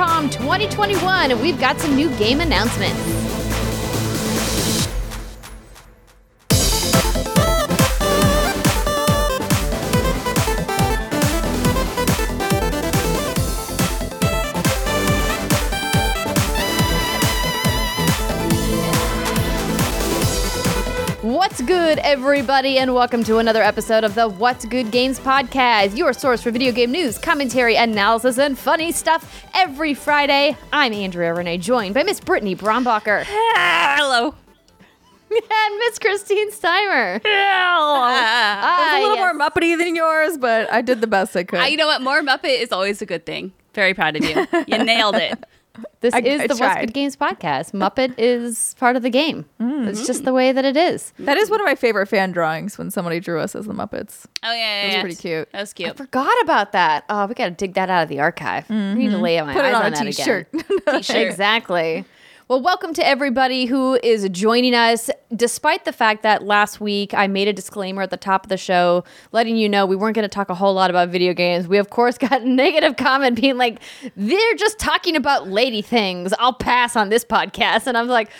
Gamescom 2021, and we've got some new game announcements. Good, everybody, and welcome to another episode of the What's Good Games podcast, your source for video game news, commentary, analysis, and funny stuff every Friday. I'm Andrea Rene, joined by Miss Brittany Brombacher Hello. and Miss Christine Steimer. Ah, Ah, a little yes. more Muppety than yours, but I did the best I could. Uh, you know what? More Muppet is always a good thing. Very proud of you. You nailed it. This I- is I the What's. Good Games podcast. Muppet is part of the game. Mm-hmm. It's just the way that it is. that is one of my favorite fan drawings when somebody drew us as the Muppets. Oh yeah, yeah, It was yeah. pretty cute. That was cute. I forgot about that. Oh, we got to dig that out of the archive. We need to mm-hmm. lay my Put eyes it on, a that again. t-shirt. T-shirt. Exactly. Well, welcome to everybody who is joining us. Despite the fact that last week I made a disclaimer at the top of the show letting you know we weren't going to talk a whole lot about video games, we of course got a negative comment being like, they're just talking about lady things. I'll pass on this podcast. And I'm like,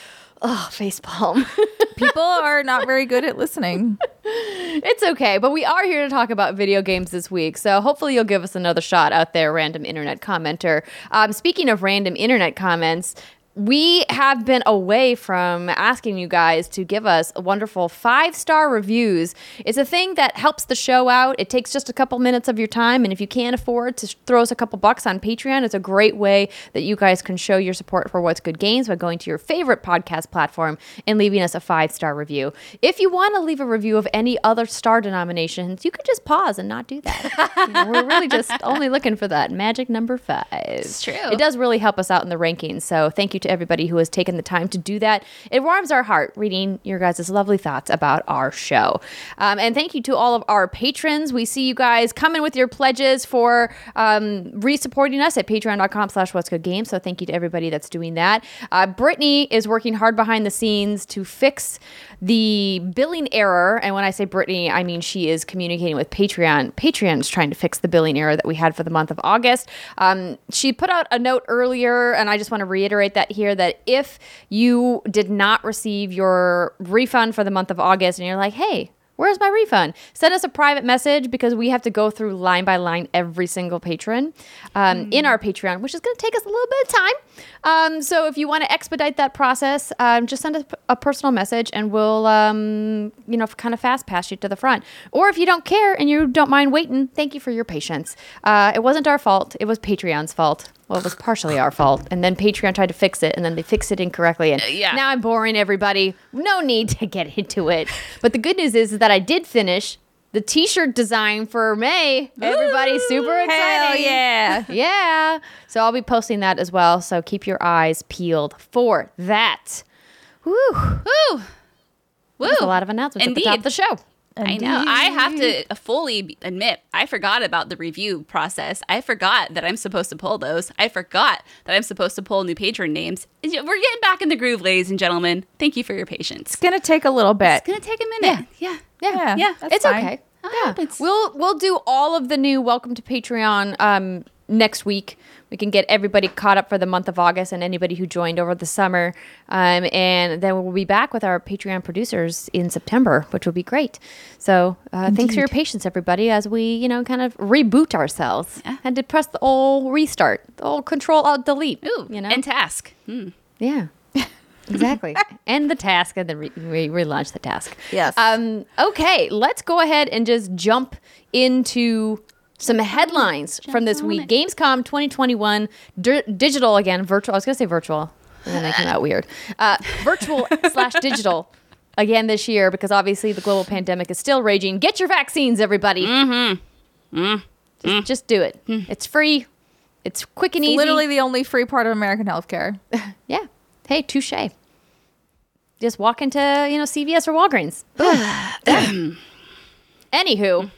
oh, facepalm. People are not very good at listening. It's okay, but we are here to talk about video games this week. So hopefully you'll give us another shot out there, random internet commenter. Um, speaking of random internet comments, we have been away from asking you guys to give us wonderful five star reviews. It's a thing that helps the show out. It takes just a couple minutes of your time. And if you can't afford to throw us a couple bucks on Patreon, it's a great way that you guys can show your support for What's Good Games by going to your favorite podcast platform and leaving us a five star review. If you want to leave a review of any other star denominations, you could just pause and not do that. We're really just only looking for that magic number five. It's true. It does really help us out in the rankings. So thank you to everybody who has taken the time to do that. It warms our heart reading your guys' lovely thoughts about our show. Um, and thank you to all of our patrons. We see you guys coming with your pledges for um, re-supporting us at patreon.com slash what's good game. So thank you to everybody that's doing that. Uh, Brittany is working hard behind the scenes to fix the billing error. And when I say Brittany, I mean she is communicating with Patreon. Patreon is trying to fix the billing error that we had for the month of August. Um, she put out a note earlier, and I just want to reiterate that here that if you did not receive your refund for the month of August and you're like, hey, Where's my refund? Send us a private message because we have to go through line by line every single patron um, in our Patreon, which is going to take us a little bit of time. Um, so if you want to expedite that process, um, just send us a personal message and we'll, um, you know, kind of fast pass you to the front. Or if you don't care and you don't mind waiting, thank you for your patience. Uh, it wasn't our fault. It was Patreon's fault. Well, it was partially our fault. And then Patreon tried to fix it and then they fixed it incorrectly. And yeah. now I'm boring everybody. No need to get into it. But the good news is, that I did finish the t-shirt design for May. Everybody's super excited. Hell yeah. Yeah. So I'll be posting that as well. So keep your eyes peeled for that. Woo. Woo! Woo! That's a lot of announcements at the top of the show. I know. I have to fully admit, I forgot about the review process. I forgot that I'm supposed to pull those. I forgot that I'm supposed to pull new patron names. We're getting back in the groove, ladies and gentlemen. Thank you for your patience. It's gonna take a little bit. It's gonna take a minute. Yeah. Yeah, Yeah, that's it's fine. okay. Yeah. We'll we'll do all of the new welcome to Patreon um, next week. We can get everybody caught up for the month of August and anybody who joined over the summer. Um, and then we'll be back with our Patreon producers in September, which will be great. So uh, thanks for your patience, everybody, as we, you know, kind of reboot ourselves. Yeah. Had to press the old restart, the old control alt delete. Ooh, you know? and task. Hmm. Yeah. Exactly. End the task and then re- re- relaunch the task. Yes. Um, okay, let's go ahead and just jump into some headlines from this week. Gamescom 2021, di- digital again, virtual. I was going to say virtual, and then I came out weird. Uh, virtual slash digital again this year because obviously the global pandemic is still raging. Get your vaccines, everybody. Mm-hmm. Mm. Just, just do it. It's free. It's quick and easy. Literally the only free part of American healthcare. Yeah. Hey, touche. Just walk into, you know, CVS or Walgreens. Anywho,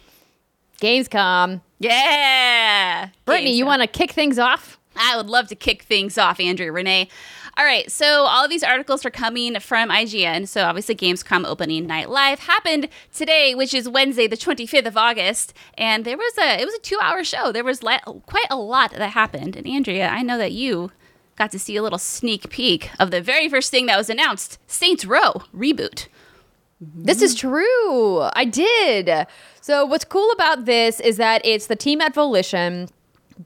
Gamescom. Yeah. Brittany, you want to kick things off? I would love to kick things off, Andrea Rene. All right, so all of these articles are coming from IGN. So obviously, Gamescom opening night live happened today, which is Wednesday, the 25th of August, and there was a it was a two hour show. There was le- quite a lot that happened. And Andrea, I know that you got to see a little sneak peek of the very first thing that was announced: Saints Row reboot. This is true. I did. So, what's cool about this is that it's the team at Volition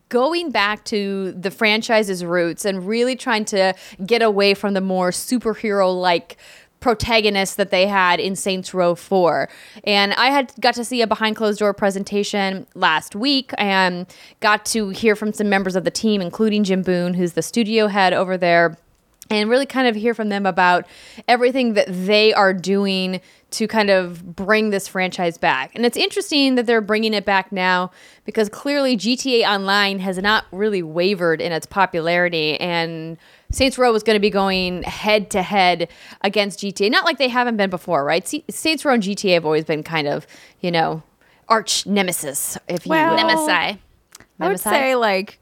going back to the franchise's roots and really trying to get away from the more superhero like protagonists that they had in Saints Row 4. And I had got to see a behind closed door presentation last week and got to hear from some members of the team including Jim Boone who's the studio head over there and really kind of hear from them about everything that they are doing to kind of bring this franchise back. And it's interesting that they're bringing it back now because clearly GTA Online has not really wavered in its popularity and Saints Row is going to be going head to head against GTA. Not like they haven't been before, right? Saints Row and GTA have always been kind of, you know, arch nemesis, if you Well- will. Nemesis. I would say like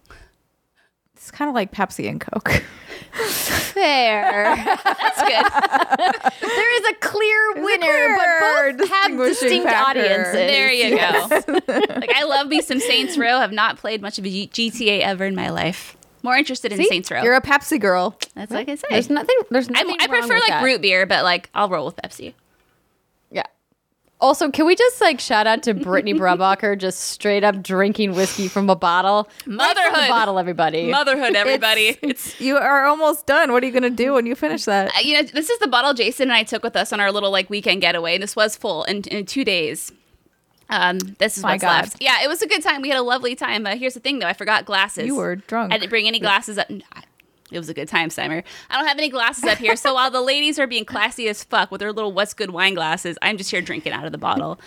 it's kind of like Pepsi and Coke. Fair. That's good. there is a clear winner, clear but both have distinct factor. audiences. There you go. like I love me some Saints Row. Have not played much of a G- GTA ever in my life. More interested in See? Saints Row. You're a Pepsi girl. That's like I say. There's nothing. There's I, nothing. I wrong prefer like that. root beer, but like I'll roll with Pepsi. Yeah. Also, can we just like shout out to Brittany Brombacher just straight up drinking whiskey from a bottle? Right from the Motherhood. bottle, everybody. Motherhood, everybody. It's, You are almost done. What are you gonna do when you finish that? uh, you know this is the bottle Jason and I took with us on our little like weekend getaway. And this was full in, in two days. Um, this is My what's God. left. Yeah, it was a good time. We had a lovely time. Uh, here's the thing, though, I forgot glasses. You were drunk. I didn't bring any glasses up. It was a good time, Steimer. I don't have any glasses up here, so while the ladies are being classy as fuck with their little what's good wine glasses, I'm just here drinking out of the bottle.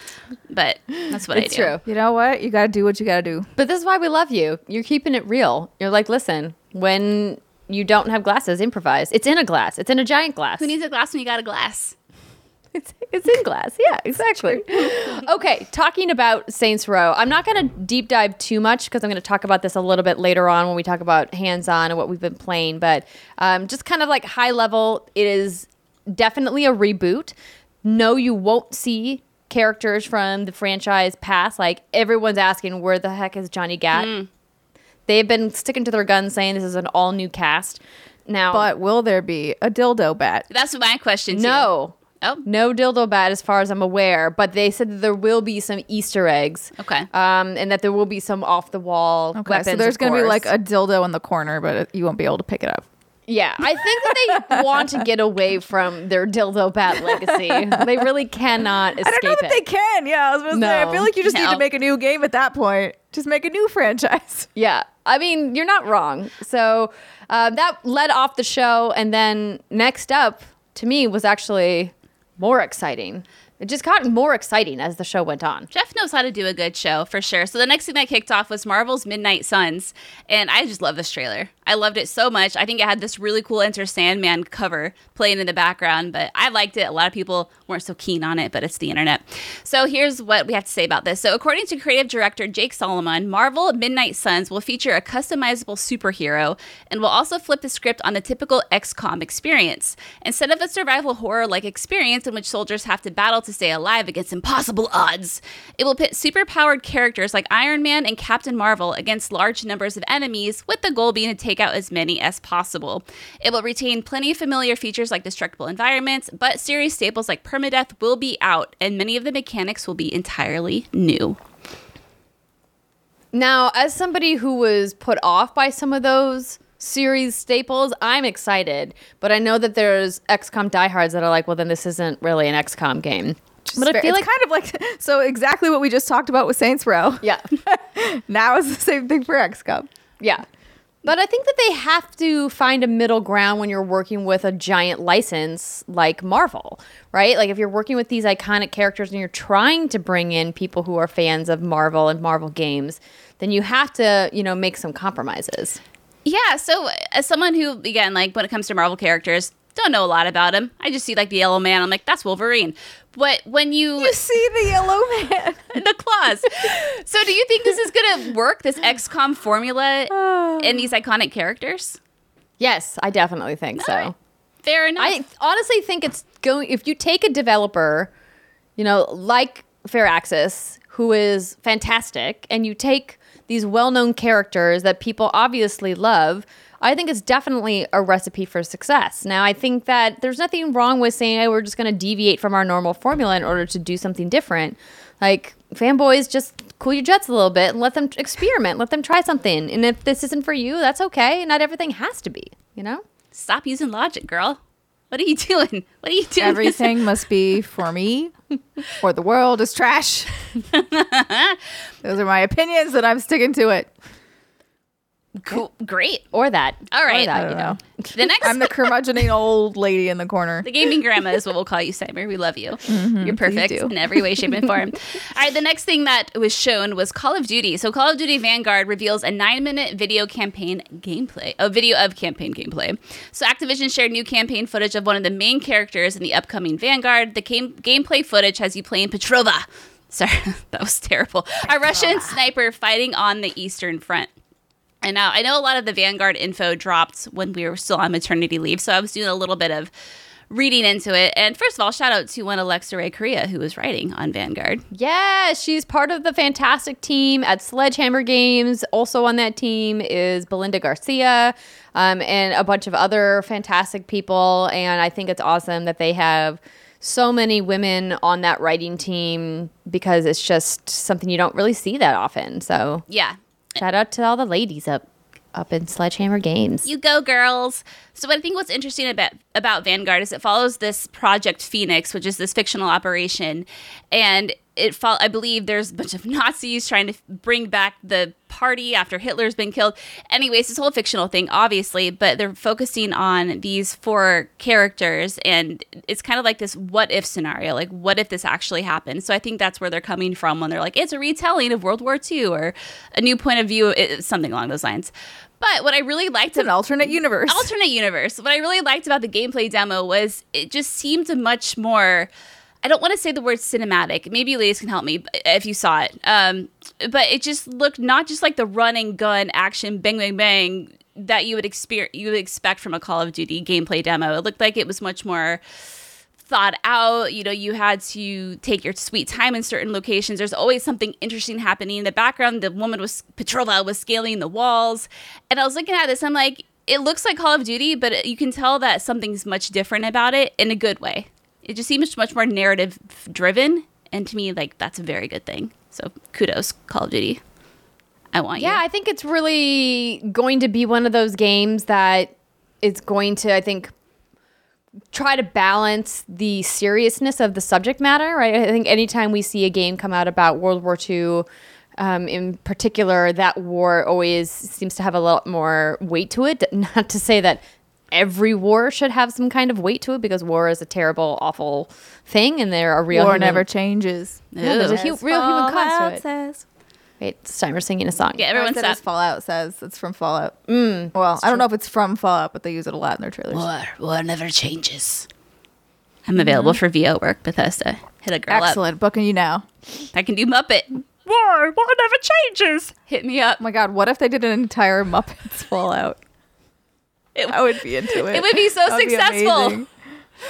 But that's what It's I do. true. You know what? You gotta do what you gotta do. But this is why we love you. You're keeping it real. You're like, listen, when you don't have glasses, improvise. It's in a glass. It's in a giant glass. Who needs a glass when you got a glass? It's, it's in glass. Yeah, exactly. okay, talking about Saints Row. I'm not going to deep dive too much because I'm going to talk about this a little bit later on when we talk about hands on and what we've been playing. But um, just kind of like high level, it is definitely a reboot. No, you won't see characters from the franchise past. Like everyone's asking, where the heck is Johnny Gat? They've been sticking to their guns saying this is an all new cast. Now, But will there be a dildo bat? That's my question. Too. no. Oh. No dildo bat as far as I'm aware, but they said that there will be some Easter eggs. Okay. Um, and that there will be some off the wall Okay, weapons. so there's gonna be like a dildo in the corner, but you won't be able to pick it up. Yeah, I think that they want to get away from their dildo bat legacy. They really cannot escape I don't know that it. they can. Yeah, I was gonna say. I No. feel like you just need No. to make a new game at that point. Just make a new franchise. Yeah, I mean, you're not wrong. So uh, that led off the show, and then next up to me was actually more exciting. It just got more exciting as the show went on. Jeff knows how to do a good show for sure. So the next thing that kicked off was Marvel's Midnight Suns, and I just love this trailer. I loved it so much. I think it had this really cool Enter Sandman cover playing in the background, but I liked it. A lot of people weren't so keen on it, but it's the internet. So here's what we have to say about this. So according to creative director Jake Solomon, Marvel Midnight Suns will feature a customizable superhero and will also flip the script on the typical XCOM experience. Instead of a survival horror like experience in which soldiers have to battle to stay alive against impossible odds, it will pit superpowered characters like Iron Man and Captain Marvel against large numbers of enemies, with the goal being to take out as many as possible. It will retain plenty of familiar features like destructible environments, but series staples like permadeath will be out, and many of the mechanics will be entirely new. Now, as somebody who was put off by some of those series staples, I'm excited. But I know that there's XCOM diehards that are like, well, then this isn't really an XCOM game. But I feel it's like, kind of like so exactly what we just talked about with Saints Row. yeah, Now is the same thing for XCOM. yeah. But I think that they have to find a middle ground when you're working with a giant license like Marvel, right? Like if you're working with these iconic characters and you're trying to bring in people who are fans of Marvel and Marvel games, then you have to, you know, make some compromises. Yeah, so uh, as someone who, again, like when it comes to Marvel characters, don't know a lot about him. I just see like the yellow man. I'm like, that's Wolverine. But when you, You see the yellow man. the claws, so do you think this is gonna work? This XCOM formula in these iconic characters? Yes, I definitely think so. Fair enough. I honestly think it's going if you take a developer, you know, like Firaxis, who is fantastic, and you take these well-known characters that people obviously love, I think it's definitely a recipe for success. Now, I think that there's nothing wrong with saying, "Hey, we're just going to deviate from our normal formula in order to do something different." Like fanboys, just cool your jets a little bit and let them experiment, let them try something. And if this isn't for you, that's okay. Not everything has to be, you know. Stop using logic, girl. What are you doing? What are you doing? Everything must be for me, or the world is trash. Those are my opinions, and I'm sticking to it. Cool. Great. Or that. All right. That, I you don't know. The next I'm the curmudgeoning old lady in the corner. The gaming grandma is what we'll call you, Simon. We love you. Mm-hmm. You're perfect do. in every way, shape, and form. All right, the next thing that was shown was Call of Duty. So, Call of Duty Vanguard reveals a nine minute video campaign gameplay, a video of campaign gameplay. So, Activision shared new campaign footage of one of the main characters in the upcoming Vanguard. The game- gameplay footage has you playing Petrova. Sorry, that was terrible. A Russian sniper fighting on the Eastern Front. And now I know a lot of the Vanguard info dropped when we were still on maternity leave, so I was doing a little bit of reading into it. And first of all, shout out to one Alexa Ray Corriea who was writing on Vanguard. Yeah, she's part of the fantastic team at Sledgehammer Games. Also on that team is Belinda Garcia um, and a bunch of other fantastic people. And I think it's awesome that they have so many women on that writing team because it's just something you don't really see that often. So Yeah. Shout out to all the ladies up up in Sledgehammer Games. You go, girls. So, what I think what's interesting about about Vanguard is it follows this Project Phoenix, which is this fictional operation, and it fol- I believe there's a bunch of Nazis trying to bring back the party after Hitler's been killed. Anyways, this whole fictional thing, obviously, but they're focusing on these four characters, and it's kind of like this what if scenario, like what if this actually happened. So, I think that's where they're coming from when they're like, it's a retelling of World War II or a new point of view, something along those lines. But what I really liked It's an alternate universe. alternate universe. What I really liked about the gameplay demo was it just seemed much more. I don't want to say the word cinematic. Maybe you ladies can help me if you saw it. Um, but it just looked not just like the running gun action bang bang bang that you would experience you would expect from a Call of Duty gameplay demo. It looked like it was much more thought out. You know, you had to take your sweet time in certain locations. There's always something interesting happening. In the background, the woman was Petrova was scaling the walls, and I was looking at this. I'm like, it looks like Call of Duty, but you can tell that something's much different about it in a good way. It just seems much more narrative driven, and to me, like that's a very good thing. So kudos, Call of Duty. I want you. Yeah, I think it's really going to be one of those games that it's going to, I think, try to balance the seriousness of the subject matter, right? I think anytime we see a game come out about World War II, um, in particular, that war always seems to have a lot more weight to it. Not to say that every war should have some kind of weight to it, because war is a terrible, awful thing, and there are real War human- never changes. Yeah, there's a hu- real human cost to it. says. Wait, Steimer's singing a song. Yeah, Everyone everyone said stop. Fallout says. It's from Fallout. Mm, well, I don't know if it's from Fallout, but they use it a lot in their trailers. War, war never changes. I'm available for VO work, Bethesda. Hit a girl up. Excellent. Booking you now. I can do Muppet. War, war never changes. Hit me up. Oh my god, what if they did an entire Muppets Fallout? It- I would be into it. It would be so That would successful. amazing.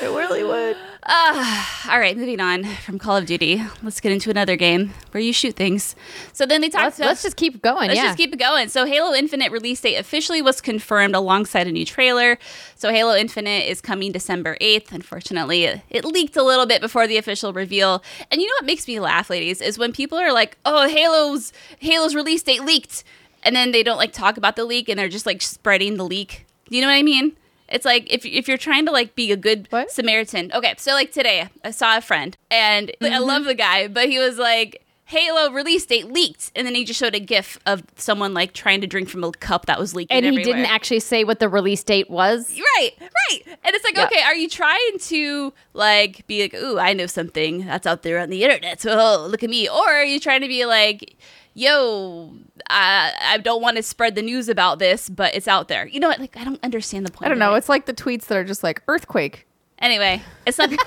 It really would. Ah, all right, moving on from Call of Duty. Let's get into another game where you shoot things. So then they talked Let's, about. let's just keep going. Let's yeah. just keep it going. So Halo Infinite release date officially was confirmed alongside a new trailer. So Halo Infinite is coming December 8th. Unfortunately, it, it leaked a little bit before the official reveal. And you know what makes me laugh, ladies, is when people are like, "Oh, Halo's Halo's release date leaked." And then they don't like talk about the leak and they're just like spreading the leak. You know what I mean? It's like if if you're trying to like be a good What? Samaritan. Okay, so like today I saw a friend and I mm-hmm. love the guy, but he was like Halo release date leaked, and then he just showed a GIF of someone like trying to drink from a cup that was leaking. And he everywhere. didn't actually say what the release date was. Right, right. And it's like, Yeah. okay, are you trying to like be like, ooh, I know something that's out there on the internet. So oh, look at me. Or are you trying to be like, yo, I, I don't want to spread the news about this, but it's out there. You know what? Like, I don't understand the point. I don't know. it. It's like the tweets that are just like earthquake. anyway, it's not.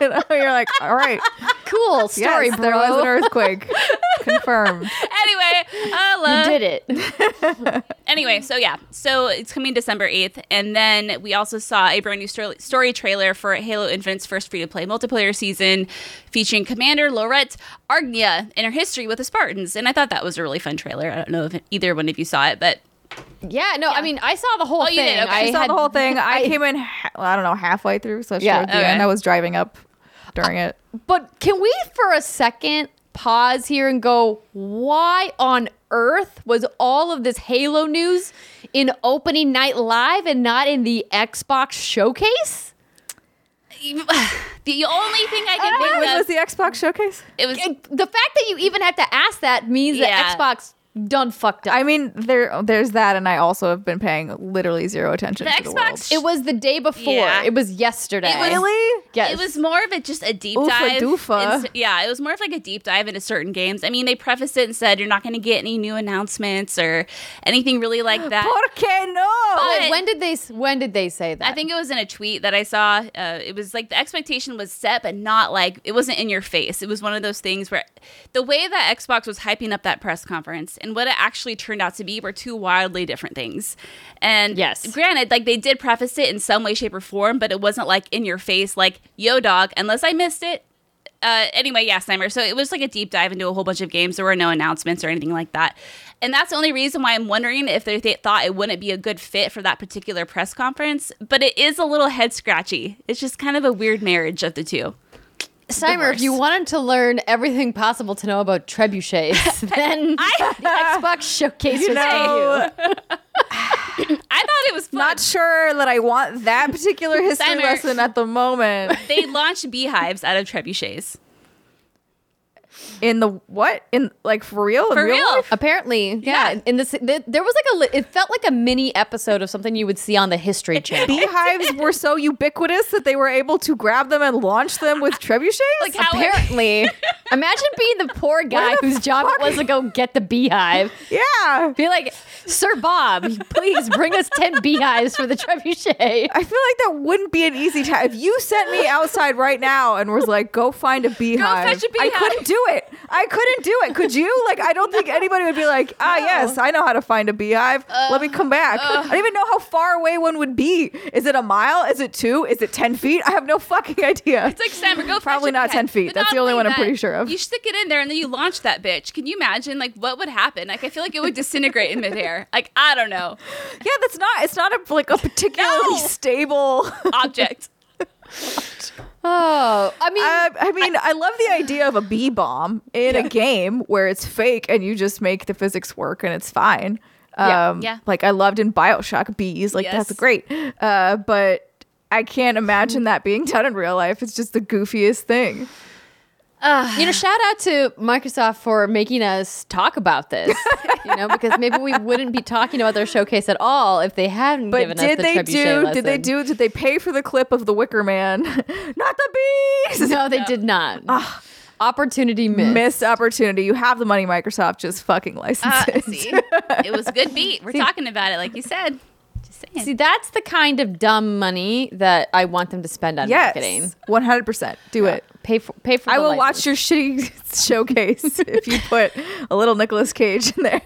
You know, you're like, all right, Cool story, yes, bro. there was an earthquake. Confirmed. anyway, I you love did it. anyway, so yeah, so it's coming December 8th. And then we also saw a brand new story, story trailer for Halo Infinite's first free to play multiplayer season featuring Commander Laurette Agryna and her history with the Spartans. And I thought that was a really fun trailer. I don't know if either one of you saw it, but Yeah, no, I mean, I saw the whole Oh, thing. you did? Okay. I You I saw had- the whole thing. I, came in, well, I don't know, halfway through. So Yeah, yeah, okay. end. I was driving up during it. But can we, for a second, pause here and go, why on earth was all of this Halo news in opening night live and not in the Xbox showcase? the only thing I can think of, was the Xbox showcase? it was The fact that you even have to ask that means Yeah. that Xbox done fucked up. I mean, there, there's that, and I also have been paying literally zero attention The to the world. Xbox it was the day before. Yeah. It was yesterday. It was- Really? Yes. It was more of a just a deep Oofa dive. doofa. into- yeah, it was more of like a deep dive into certain games. I mean, they prefaced it and said you're not going to get any new announcements or anything really like that. Por qué no? But- when did they when did they say that? I think it was in a tweet that I saw. Uh, it was like the expectation was set, but not like it wasn't in your face. It was one of those things where the way that Xbox was hyping up that press conference and what it actually turned out to be were two wildly different things. And Yes. granted, like they did preface it in some way, shape, or form, but it wasn't like in your face, like "Yo, dog." Unless I missed it. Uh, anyway, yeah, Slimer. So it was like a deep dive into a whole bunch of games. There were no announcements or anything like that. And that's the only reason why I'm wondering if they th- thought it wouldn't be a good fit for that particular press conference. But it is a little head scratchy. It's just kind of a weird marriage of the two. Steimer, if you wanted to learn everything possible to know about trebuchets, then the Xbox showcase was for you. I thought it was fun. not sure that I want that particular history Simon. lesson at the moment. they launched beehives out of trebuchets. In the what? In like for real? For real. life? Apparently, yeah. Yeah. In this, th- there was like a. It felt like a mini episode of something you would see on the History Channel. Beehives were so ubiquitous that they were able to grab them and launch them with trebuchets. Like how Apparently, imagine being the poor guy the whose job it was to go get the beehive. yeah. Be like, Sir Bob, please bring us ten beehives for the trebuchet. I feel like that wouldn't be an easy task. If you sent me outside right now and was like, "Go find a beehive," fetch a I beehive. couldn't do it. I couldn't do it. Could you? Like, I don't think anybody would be like, "Ah, yes, I know how to find a beehive. Let me come back." I don't even know how far away one would be. Is it a mile? Is it two? Is it ten feet? I have no fucking idea. It's like Summer, go Probably not 10 feet. But That's the only one I'm pretty sure of. You stick it in there and then you launch that bitch. Can you imagine like what would happen? Like I feel like it would disintegrate in midair. Like I don't know. yeah, that's not. It's not a like a particularly No. stable. Object. Oh, I mean, Uh, I mean, I love the idea of a bee bomb in a game where it's fake and you just make the physics work and it's fine. Yeah. Um, Yeah. Like I loved in Bioshock bees, like Yes. that's great. Uh, but I can't imagine that being done in real life. It's just the goofiest thing. You know, shout out to Microsoft for making us talk about this. you know, because maybe we wouldn't be talking about their showcase at all if they hadn't But given us did the they trebuchet do? Did they do? Did they pay for the clip of the Wicker Man? Not the bees. No, they did not. Opportunity missed. Missed opportunity. You have the money, Microsoft. Just fucking license Uh, it. see, it was a good beat. We're talking about it, like you said. Saying. See, that's the kind of dumb money that I want them to spend on marketing. Yes, one hundred percent. Do it. Pay for pay for. I will license. watch your shitty showcase if you put a little Nicolas Cage in there.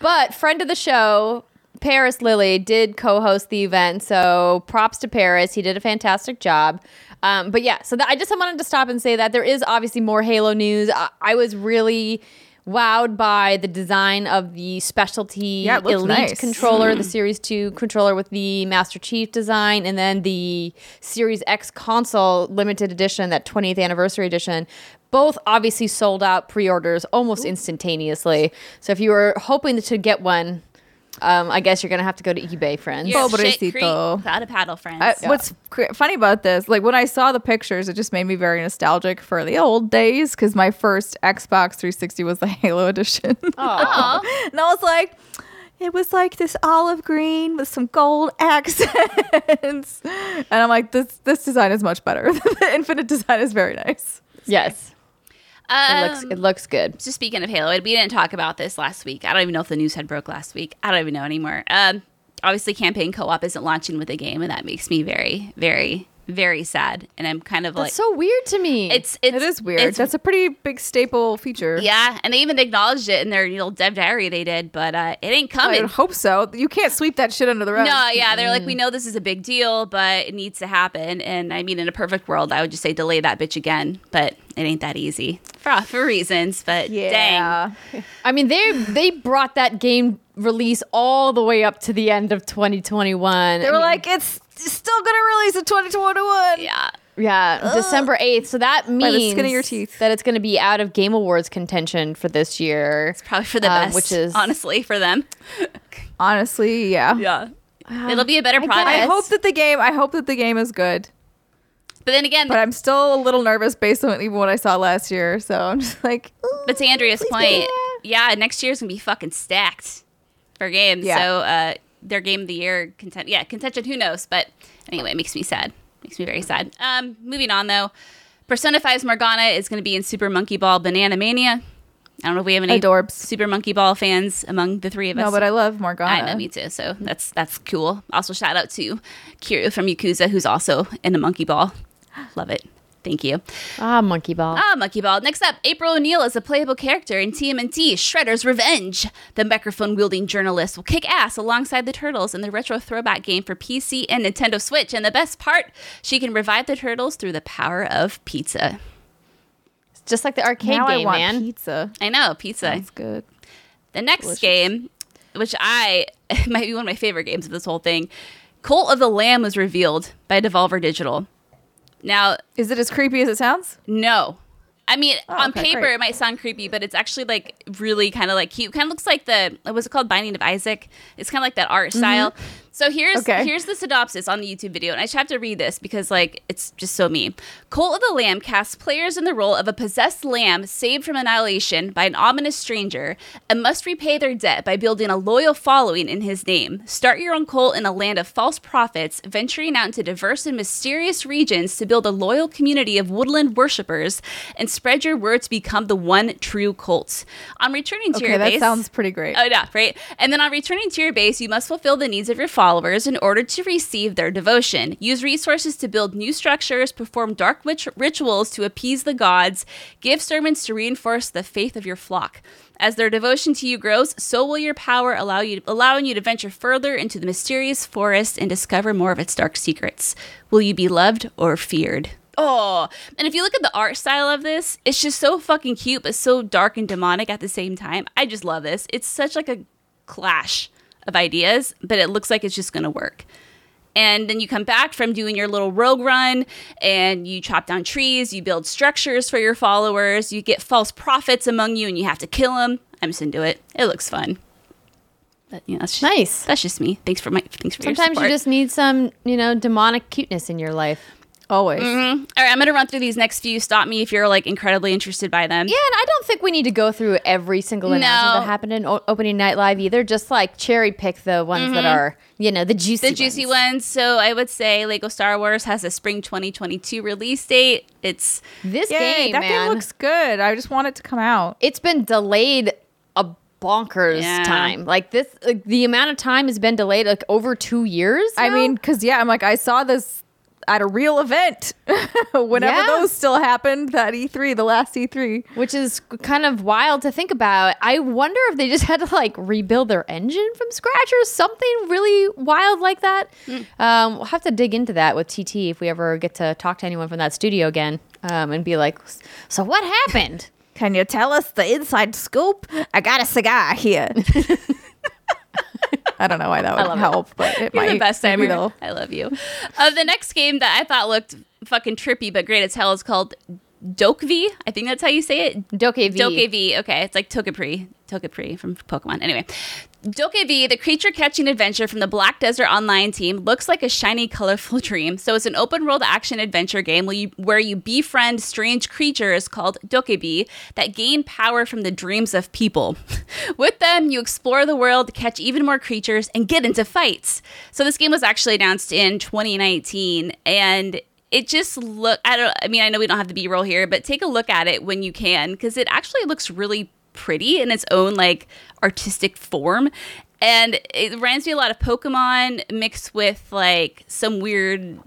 But friend of the show, Paris Lilly, did co-host the event, so props to Paris. He did a fantastic job. Um, but yeah, so that, I just wanted to stop and say that there is obviously more Halo news. I, I was really wowed by the design of the specialty Yeah, elite nice. controller, the hmm. Series 2 controller with the Master Chief design, and then the Series X console limited edition, that 20th anniversary edition. Both obviously sold out pre orders almost instantaneously. So if you were hoping to get one, Um, I guess you're gonna have to go to eBay, friends. You're shit Pobrecito. creek without a paddle, friends. I, What's cr- funny about this, like when I saw the pictures, it just made me very nostalgic for the old days because my first Xbox 360 was the Halo edition. Aw. and I was like, it was like this olive green with some gold accents. and I'm like, this this design is much better. the Infinite design is very nice. Yes, it Um, looks it looks good. just speaking of Halo, we didn't talk about this last week. I don't even know if the news had broke last week. I don't even know anymore. Um, obviously, campaign co-op isn't launching with the game, and that makes me very, very, very sad. And I'm kind of like, so weird to me. it's, it's It is weird. it's- That's a pretty big staple feature. yeah, and they even acknowledged it in their little dev diary they did, but uh, it ain't I coming. would hope so. You can't sweep that shit under the rug. No, yeah, they're like, we know this is a big deal, but it needs to happen. And I mean, in a perfect world, I would just say delay that bitch again, but it ain't that easy for for reasons. But dang, Yeah. I mean, they they brought that game release all the way up to the end of 2021. They were like, it's still gonna release in 2021. yeah, yeah, December 8th. So that means the skin of your teeth. that it's going to be out of Game Awards contention for this year. It's probably for the Um, best, which is- honestly for them. Honestly, yeah. Yeah, it'll be a better product. I guess. hope that the game. I hope that the game is good, but then again, but I'm still a little nervous based on even what I saw last year. So I'm just like, But to Andrea's point, yeah, next year's gonna be fucking stacked for games. Yeah. So uh, their game of the year content, yeah, contention. Who knows? But anyway, it makes me sad. Makes me very sad. Um, moving on though, Persona 5's Morgana is gonna be in Super Monkey Ball Banana Mania. I don't know if we have any Adorbs. Super Monkey Ball fans among the three of us. no, but I love Morgana. I know, me too. So that's that's cool. Also, shout out to Kiryu from Yakuza, who's also in a Monkey Ball. Love it. Thank you. Ah, Monkey Ball. Ah, Monkey Ball. Next up, April O'Neil is a playable character in TMNT Shredder's Revenge. The microphone wielding journalist will kick ass alongside the turtles in the retro throwback game for PC and Nintendo Switch. And the best part, she can revive the turtles through the power of pizza. It's Just like the arcade now I game, want man. pizza. I know, pizza. That's good. The next game, which I might be one of my favorite games of this whole thing, Cult of the Lamb was revealed by Devolver Digital. Now, Is it as creepy as it sounds? no. I mean, oh, on okay, paper great. it might sound creepy, but it's actually like really kind of like cute. Kind of looks like the what was it called, Binding of Isaac. It's kind of like that art mm-hmm. style. So here's Okay. here's the synopsis on the YouTube video, and I just have to read this because like it's just so me. Cult of the Lamb casts players in the role of a possessed lamb saved from annihilation by an ominous stranger and must repay their debt by building a loyal following in his name. Start your own cult in a land of false prophets, venturing out into diverse and mysterious regions to build a loyal community of woodland worshippers and spread your word to become the one true cult. On returning to Okay, your that base, that sounds pretty great. Oh yeah, right. And then on returning to your base, you must fulfill the needs of your followers in order to receive their devotion. Use resources to build new structures, perform dark witch- rituals to appease the gods, give sermons to reinforce the faith of your flock. As their devotion to you grows, so will your power allow you allowing you to venture further into the mysterious forest and discover more of its dark secrets. Will you be loved or feared? Oh, and if you look at the art style of this, it's just so fucking cute, but so dark and demonic at the same time. I just love this. It's such like a clash of ideas, but it looks like it's just gonna work. And then you come back from doing your little rogue run and you chop down trees, you build structures for your followers, you get false prophets among you and you have to kill them. I'm just into it. It looks fun. But you know, that's just, Nice. That's just me. Thanks for my thanks for your Sometimes you just need some, you know, demonic cuteness in your life. Always. Mm-hmm. All right, I'm gonna run through these next few. Stop me if you're like incredibly interested by them. Yeah, and I don't think we need to go through every single announcement No. that happened in o- opening night live either. Just like cherry pick the ones that mm-hmm. are, you know, the juicy, the juicy ones. So I would say Lego Star Wars has a spring 2022 release date. It's This Yay, game, that man, game looks good. I just want it to come out. it's been delayed a bonkers Yeah. time. Like this, like, the amount of time has been delayed like over two years. I mean, because yeah, I'm like, I saw this at a real event whenever Yeah. those still happened. That E3, the last E E3. which is kind of wild to think about. I wonder if they just had to like rebuild their engine from scratch or something really wild like that. Um, we'll have to dig into that with TT if we ever get to talk to anyone from that studio again um, and be like, so what happened? Can you tell us the inside scoop? I got a cigar here. I don't know why that would love it. help, but it might. You're might. the best Maybe I love you. Uh, the next game that I thought looked fucking trippy but great as hell is called Dokvi. I think that's how you say it. Dokev. Dokev. Okay, it's like Togepi. Togepi from Pokemon. Anyway, Dokev, the creature catching adventure from the Black Desert Online team, looks like a shiny, colorful dream. So it's an open world action adventure game where you, where you befriend strange creatures called Dokebi that gain power from the dreams of people. With them, you explore the world, catch even more creatures, and get into fights. So this game was actually announced in 2019, and it just look I don't I mean I know we don't have the B-roll here, but take a look at it when you can because it actually looks really pretty in its own like artistic form. And it reminds me a lot of Pokemon mixed with like some weird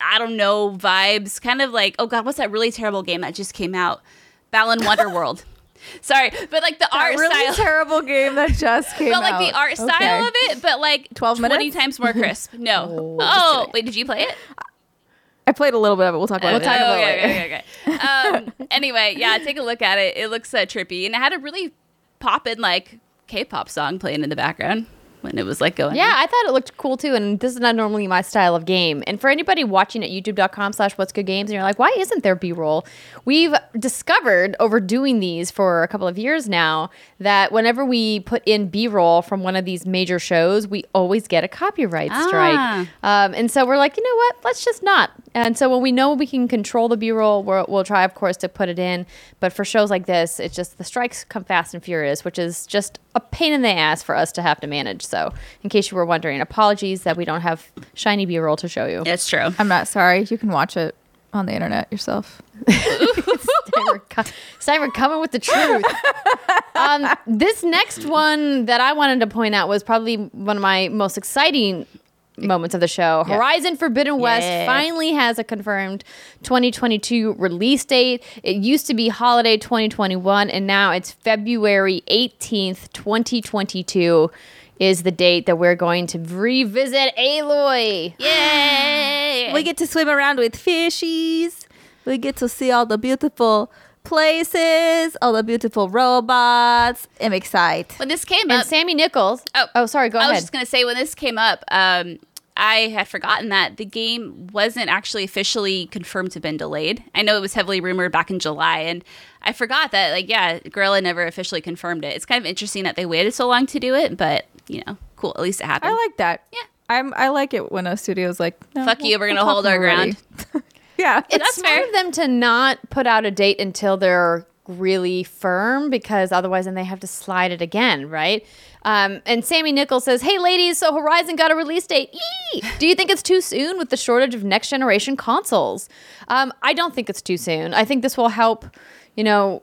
I don't know vibes, kind of like oh god, what's that really terrible game that just came out? Balan Wonderworld. Sorry, but like the That art really style terrible game that just came out. but like out. the art style Okay. of it, but like 12 20 times more crisp. No. oh, oh wait, did you play it? I played a little bit of it. We'll talk about We'll it. talk later. about it okay, okay, okay, okay. Um, anyway, yeah, take a look at it. It looks uh, trippy, and it had a really poppin' like K-pop song playing in the background when it was like going. Yeah, I thought it looked cool too, and this is not normally my style of game. And for anybody watching at youtube.com slash what's good games, and you're like, why isn't there B-roll? We've discovered over doing these for a couple of years now that whenever we put in B-roll from one of these major shows, we always get a copyright Ah. strike. Um, and so we're like, you know what? Let's just not. And so when we know we can control the B-roll, we're, we'll try, of course, to put it in. But for shows like this, it's just the strikes come fast and furious, which is just a pain in the ass for us to have to manage. So, in case you were wondering, apologies that we don't have shiny B-roll to show you. it's true. I'm not sorry. You can watch it on the internet yourself. Cyber, co- Cyber coming with the truth. um, this next one that I wanted to point out was probably one of my most exciting moments of the show. Yeah. Horizon Forbidden West Yeah. finally has a confirmed 2022 release date. It used to be holiday 2021, and now it's February 18th, 2022. Is the date that we're going to revisit Aloy? Yay! We get to swim around with fishies. We get to see all the beautiful places, all the beautiful robots. I'm excited. when this came And up, Sammy Nichols. Oh. oh, sorry. Go ahead. I was just gonna say when this came up, um, I had forgotten that the game wasn't actually officially confirmed to have been delayed. I know it was heavily rumored back in July, and I forgot that like yeah, Guerrilla never officially confirmed it. It's kind of interesting that they waited so long to do it, but you know, cool. At least it happened. I like that. Yeah. I'm. I like it when a studio's like, no, Fuck you, we're gonna talk hold our when we're yeah, it's that's smart fair. of them to not put out a date until they're really firm because otherwise then they have to slide it again, right? Um, and Sammy Nichols says, "Hey ladies, so Horizon got a release date. Eee! Do you think it's too soon with the shortage of next generation consoles? Um, I don't think it's too soon. I think this will help, you know."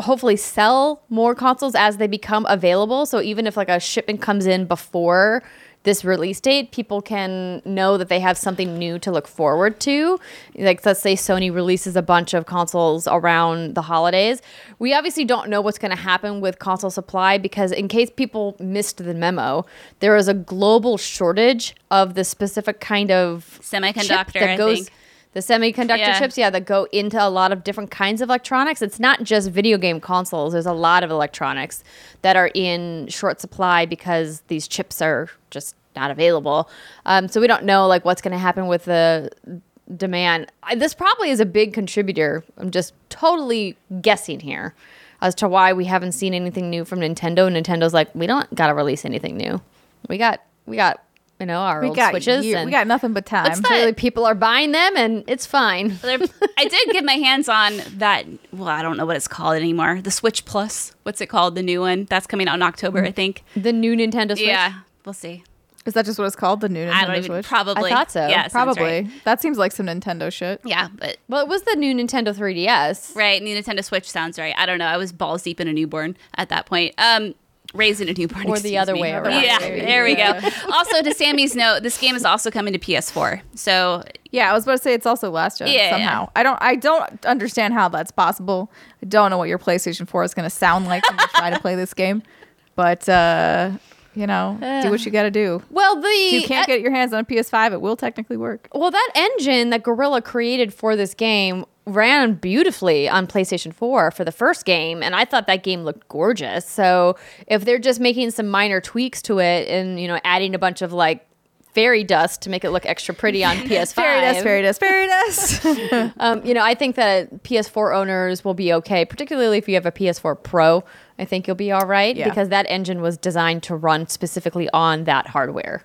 hopefully sell more consoles as they become available so even if like a shipment comes in before this release date people can know that they have something new to look forward to like let's say sony releases a bunch of consoles around the holidays we obviously don't know what's going to happen with console supply because in case people missed the memo there is a global shortage of the specific kind of Semiconductor, that goes. The semiconductor Yeah. chips yeah that go into a lot of different kinds of electronics. It's not just video game consoles. There's a lot of electronics that are in short supply because these chips are just not available. Um, so we don't know like what's going to happen with the demand. I, this probably is a big contributor. I'm just totally guessing here as to why we haven't seen anything new from nintendo. Nintendo's like we don't gotta release anything new. We got we got you know our we old got switches year- and we got nothing but time. Let's not- clearly people are buying them and it's fine I did get my hands on that. Well, I don't know what it's called anymore. The Switch Plus. What's it called? The new one that's coming out in October, I think. the new nintendo switch Yeah, we'll see. Is that just what it's called? The new Nintendo I don't even Switch? probably. I thought so. Yeah, Probably. right. That seems like some Nintendo shit. Yeah, but well it was the new nintendo 3ds right, new Nintendo Switch sounds right. I don't know. I was balls deep in a newborn at that point. Um, raising a New newborn, Or the other me. way around, Yeah, maybe. there we go. also, to Sammy's note, this game is also coming to PS4. So Yeah, I was about to say it's also last gen Yeah, yeah. somehow. I don't I don't understand how that's possible. I don't know what your PlayStation 4 is going to sound like when you try to play this game. But uh, you know, do what you got to do. well the If you can't get your hands on a PS5, it will technically work. well that engine that Guerrilla created for this game ran beautifully on PlayStation 4 for the first game and I thought that game looked gorgeous. So if they're just making some minor tweaks to it and you know adding a bunch of like fairy dust to make it look extra pretty on PS5. Fairy dust, fairy dust, fairy dust. Um, you know, I think that PS4 owners will be okay, particularly if you have a PS4 Pro. I think you'll be all right Yeah. because that engine was designed to run specifically on that hardware.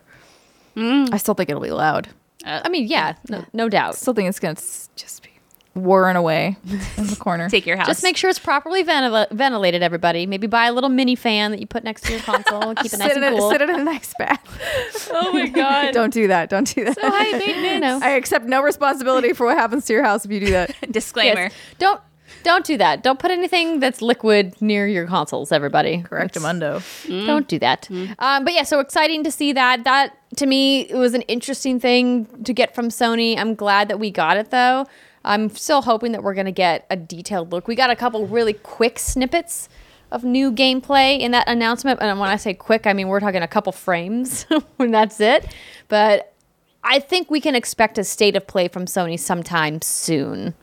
I still think it'll be loud. I mean, yeah, no, no doubt. Still think it's gonna just be whirring away in the corner. Take your house. Just make sure it's properly ventil- ventilated, everybody. Maybe buy a little mini fan that you put next to your console. Keep it nice sit, in and a, cool. sit in a nice bath. oh my god! Don't do that. Don't do that. So high maintenance. No. I accept no responsibility for what happens to your house if you do that. Disclaimer. Yes. Don't don't do that. Don't put anything that's liquid near your consoles, everybody. Correct, That's- Amundo. Don't do that. Um, but yeah, so exciting to see that. That to me it was an interesting thing to get from Sony. I'm glad that we got it though. I'm still hoping that we're gonna get a detailed look. We got a couple really quick snippets of new gameplay in that announcement. And when I say quick, I mean we're talking a couple frames when that's it. But I think we can expect a state of play from Sony sometime soon.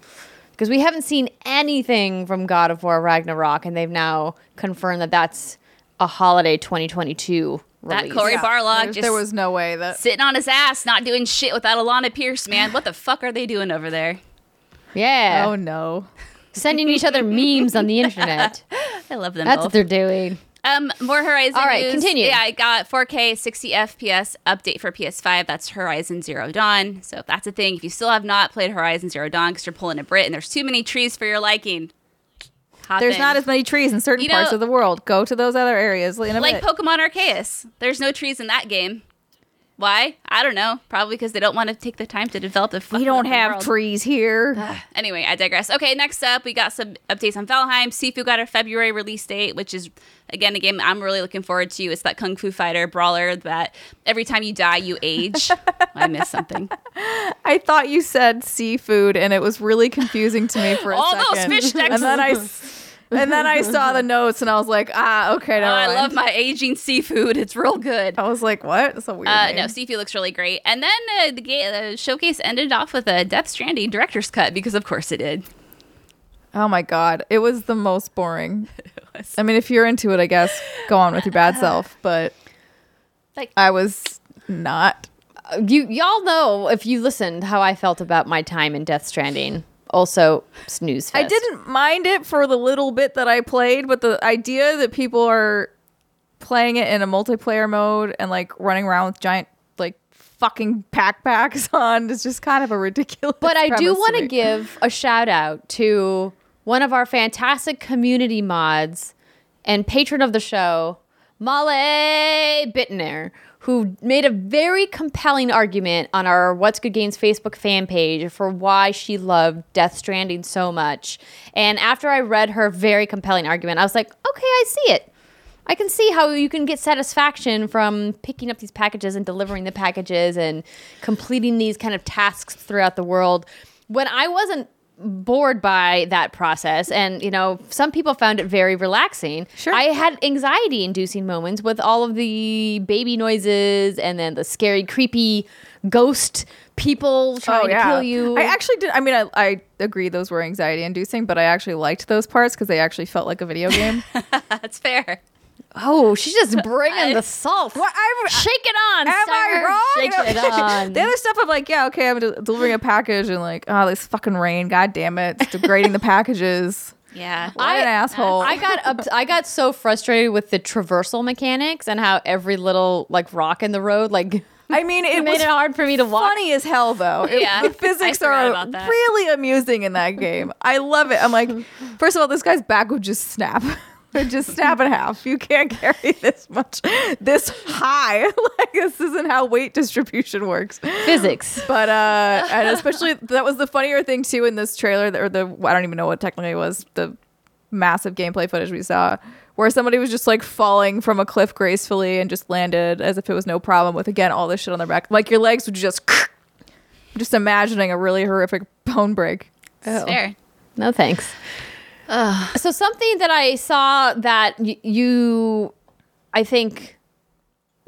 Because we haven't seen anything from God of War Ragnarok, and they've now confirmed that that's a holiday 2022 That release. Cory Barlog There's- just there was no way that. sitting on his ass, not doing shit without Alana Pierce, man. What the fuck are they doing over there? Yeah. Oh no. Sending each other memes on the internet. I love them That's both. what they're doing. Um, more Horizon. All right, news. continue. Yeah, I got 4K 60 FPS update for PS5. That's Horizon Zero Dawn. So if that's a thing, if you still have not played Horizon Zero Dawn because you're pulling a Brit and there's too many trees for your liking, hop There's in. not as many trees in certain You know- parts of the world. Go to those other areas like bit. Pokemon Arceus. There's no trees in that game. Why? I don't know. Probably because they don't want to take the time to develop the. we don't have world. trees here. Anyway, I digress. Okay, next up, we got some updates on Valheim. Sifu got a February release date, which is, again, a game I'm really looking forward to. It's that Kung Fu Fighter brawler that every time you die, you age. I missed something. I thought you said seafood, and it was really confusing to me for a All those fish sticks. And then I, and then I saw the notes, and I was like, ah, okay, Oh, I mind. love my aging seafood. It's real good. I was like, what? That's a weird Uh, name. no, Sifu looks really great. And then uh, the, ga- the showcase ended off with a Death Stranding director's cut because, of course, it did. Oh my god, it was the most boring. I mean, if you're into it, I guess go on with your bad self. But Like- I was not. You y'all know if you listened how I felt about my time in Death Stranding. Also, snooze. I didn't mind it for the little bit that I played, but the idea that people are playing it in a multiplayer mode and like running around with giant like fucking backpacks on is just kind of a ridiculous. But I do want to give a shout out to one of our fantastic community mods and patron of the show, Molly Bittner, who made a very compelling argument on our What's Good Games Facebook fan page for why she loved Death Stranding so much. And after I read her very compelling argument, I was like, okay, I see it. I can see how you can get satisfaction from picking up these packages and delivering the packages and completing these kind of tasks throughout the world. When I wasn't bored by that process and you know some people found it very relaxing Sure. i had anxiety inducing moments with all of the baby noises and then the scary creepy ghost people trying to oh, kill you Oh, I actually did. I mean, I, I agree those were anxiety inducing, but I actually liked those parts because they actually felt like a video game. That's fair. Oh she's just bringing the salt What? I'm- shake it on Am sir. I wrong? shake it on the other stuff, I'm like, yeah, okay, I'm de- delivering a package and like, oh, this fucking rain, god damn it, it's degrading the packages. Yeah. What an asshole. I got up, I got so frustrated with the traversal mechanics and how every little like rock in the road like I mean, it, it made was it hard for me to walk. funny as hell though. It- Yeah, the physics are really amusing in that game. I love it. I'm like, first of all, this guy's back would just snap. Would just snap in half. You can't carry this much, this high. like this isn't how weight distribution works. Physics. But uh, and especially that was the funnier thing too in this trailer, or the I don't even know what technically was the massive gameplay footage we saw, where somebody was just like falling from a cliff gracefully and just landed as if it was no problem with again all this shit on their back, like your legs would just. Just imagining a really horrific bone break. It's fair. No thanks. So something that I saw that y- you, I think,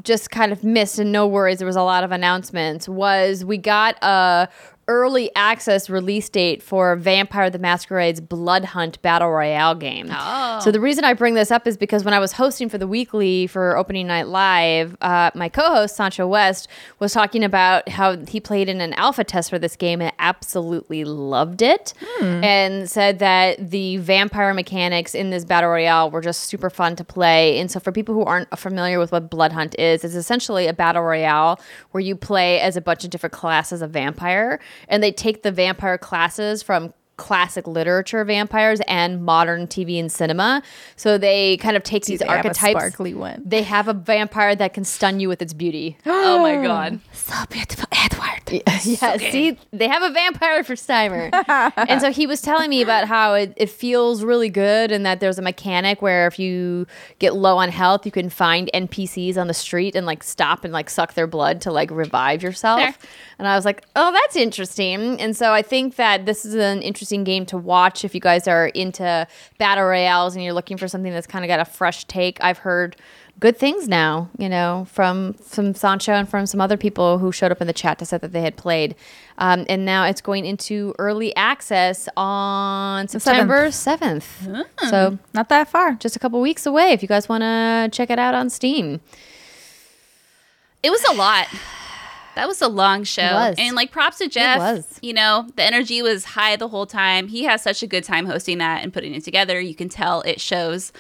just kind of missed and no worries. There was a lot of announcements. Was we got a early access release date for Vampire the Masquerade's Blood Hunt Battle Royale game. Oh. So the reason I bring this up is because when I was hosting for the weekly for opening night live, uh, my co-host Sancho West was talking about how he played in an alpha test for this game and absolutely loved it, and said that the vampire mechanics in this battle royale were just super fun to play. And so for people who aren't familiar with what Blood Hunt is, it's essentially a battle royale where you play as a bunch of different classes of vampire, and they take the vampire classes from classic literature vampires and modern TV and cinema. So they kind of take these they have a archetypes. sparkly one? They have a vampire that can stun you with its beauty. oh my god. so beautiful, Edward. yeah, see, they have a vampire for Steimer. and so he was telling me about how it, it feels really good and that there's a mechanic where if you get low on health, you can find NPCs on the street and like stop and like suck their blood to like revive yourself. Fair. And I was like, oh, that's interesting. And so I think that this is an interesting game to watch if you guys are into battle royales and you're looking for something that's kind of got a fresh take. I've heard good things now, you know, from from Sancho and from some other people who showed up in the chat to say that they had played. Um, and now it's going into early access on September 7th. So Not that far. just a couple weeks away if you guys want to check it out on Steam. It was a lot. That was a long show. was. And like props to Jeff. was. You know, the energy was high the whole time. He has such a good time hosting that and putting it together. You can tell it shows.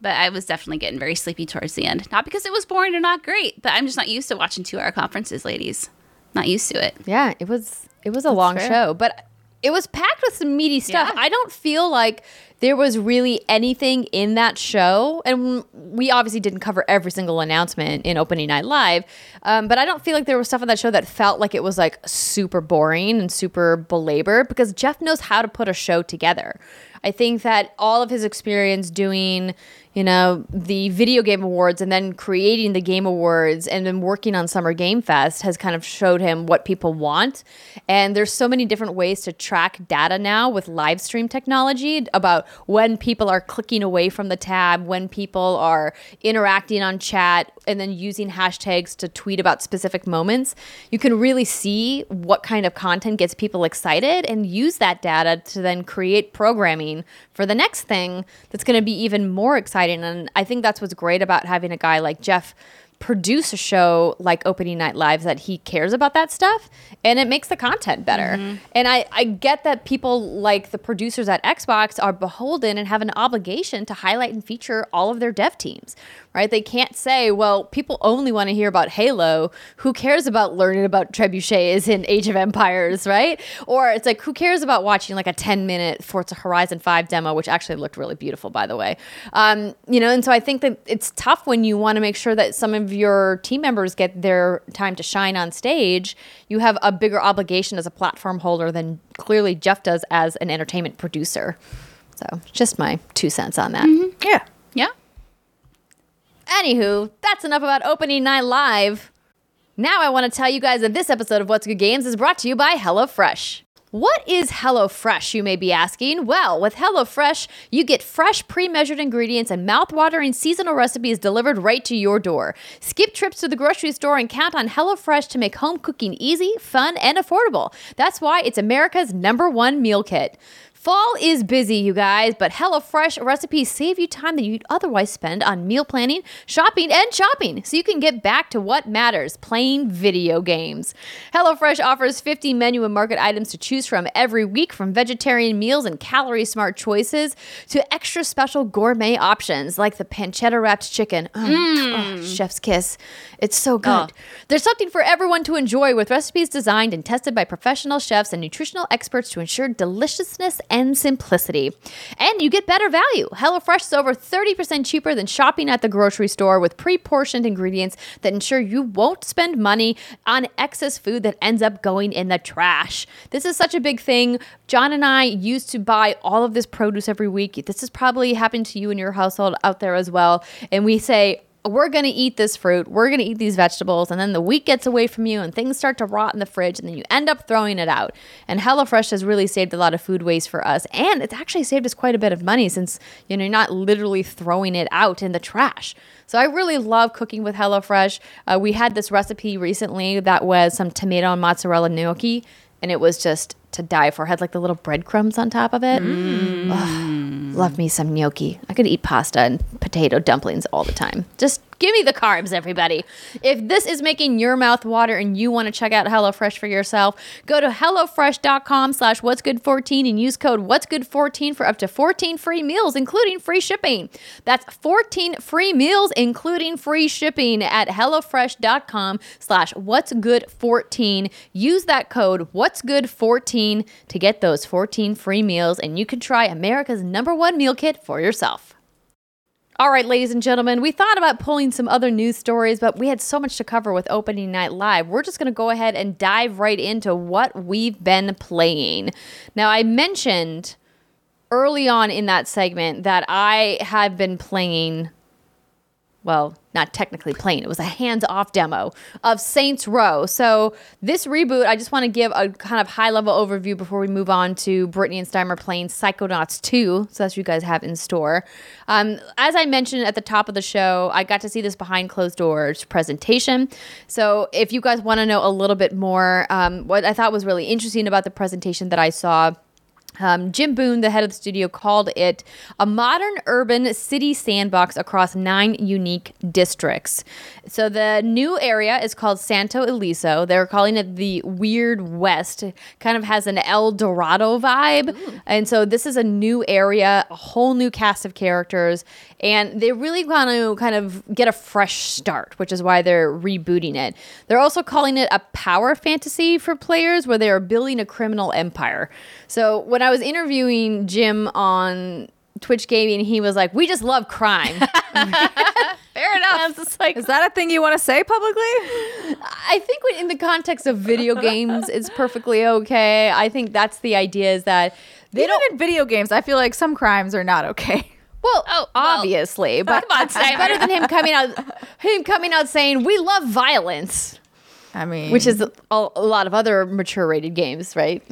But I was definitely getting very sleepy towards the end. Not because it was boring or not great, but I'm just not used to watching two hour conferences, ladies. Not used to it. Yeah, it was it was a long fair. show, but it was packed with some meaty stuff. Yeah. I don't feel like there was really anything in that show, and we obviously didn't cover every single announcement in opening night live. Um, but I don't feel like there was stuff on that show that felt like it was like super boring and super belabored because Jeff knows how to put a show together. I think that all of his experience doing, you know, the video game awards and then creating the game awards and then working on Summer Game Fest has kind of showed him what people want. And there's so many different ways to track data now with live stream technology about when people are clicking away from the tab, when people are interacting on chat, and then using hashtags to tweet about specific moments. You can really see what kind of content gets people excited and use that data to then create programming for the next thing that's going to be even more exciting. And I think that's what's great about having a guy like Jeff produce a show like opening night lives that he cares about that stuff and it makes the content better. Mm-hmm. And I, I get that people like the producers at xbox are beholden and have an obligation to highlight and feature all of their dev teams right? They can't say well people only want to hear about halo. Who cares about learning about trebuchets in age of empires right? Or it's like who cares about watching like a 10 minute forza horizon 5 demo which actually looked really beautiful by the way. Um, you know and so i think that it's tough when you want to make sure that some of your team members get their time to shine on stage. You have a bigger obligation as a platform holder than clearly jeff does as an entertainment producer. So just my two cents on that. Yeah. Yeah. Anywho, that's enough about opening night live. Now I want to tell you guys that this episode of What's Good Games is brought to you by HelloFresh. What is HelloFresh, you may be asking? Well, with HelloFresh, you get fresh, pre measured ingredients and mouth-watering seasonal recipes delivered right to your door. Skip trips to the grocery store and count on HelloFresh to make home cooking easy, fun, and affordable. That's why it's America's number one meal kit. Fall is busy, you guys, but HelloFresh recipes save you time that you'd otherwise spend on meal planning, shopping, and shopping, so you can get back to what matters playing video games. HelloFresh offers 50 menu and market items to choose from every week, from vegetarian meals and calorie smart choices to extra special gourmet options like the pancetta wrapped chicken. Oh, oh, chef's kiss. It's so good. Oh. There's something for everyone to enjoy with recipes designed and tested by professional chefs and nutritional experts to ensure deliciousness and simplicity. And you get better value. HelloFresh is over 30% cheaper than shopping at the grocery store with pre portioned ingredients that ensure you won't spend money on excess food that ends up going in the trash. This is such a big thing. John and I used to buy all of this produce every week. This has probably happened to you in your household out there as well. And we say, we're going to eat this fruit, we're going to eat these vegetables, and then the week gets away from you and things start to rot in the fridge, and then you end up throwing it out. And HelloFresh has really saved a lot of food waste for us, and it's actually saved us quite a bit of money since you know you're not literally throwing it out in the trash. So I really love cooking with HelloFresh. Uh, we had this recipe recently that was some tomato and mozzarella gnocchi and it was just to die for. Had like the little breadcrumbs on top of it. Mm. Ugh, love me some gnocchi. I could eat pasta and potato dumplings all the time. Just give me the carbs, everybody. If this is making your mouth water and you want to check out HelloFresh for yourself, go to HelloFresh.com slash What's Good 14 and use code What's Good 14 for up to 14 free meals, including free shipping. That's 14 free meals, including free shipping at HelloFresh.com slash What's Good 14. Use that code What's Good 14 to get those 14 free meals, and you can try America's number one meal kit for yourself. All right, ladies and gentlemen, we thought about pulling some other news stories, but we had so much to cover with opening night live. We're just going to go ahead and dive right into what we've been playing. Now, I mentioned early on in that segment that I have been playing well, not technically playing. It was a hands-off demo of Saints Row. So this reboot, I just want to give a kind of high-level overview before we move on to Brittany and Steimer playing Psychonauts 2. So that's what you guys have in store. Um, as I mentioned at the top of the show, I got to see this behind closed doors presentation. So if you guys want to know a little bit more, um, what I thought was really interesting about the presentation that I saw um, Jim Boone, the head of the studio, called it a modern urban city sandbox across nine unique districts. So the new area is called Santo Ileso. They're calling it the Weird West. Kind of has an El Dorado vibe. And so this is a new area, a whole new cast of characters, and they really want to kind of get a fresh start, which is why they're rebooting it. They're also calling it a power fantasy for players where they are building a criminal empire. So when I was interviewing Jim on Twitch Gaming, he was like, "We just love crime." Fair enough. I was just like, Is that a thing you want to say publicly? I think in the context of video games, it's perfectly okay. I think that's the idea is that they Even don't. in video games, I feel like some crimes are not okay. Well, Oh, well, obviously, but come on, it's better than him coming out, him coming out saying we love violence, I mean, which is a, a lot of other mature rated games, right?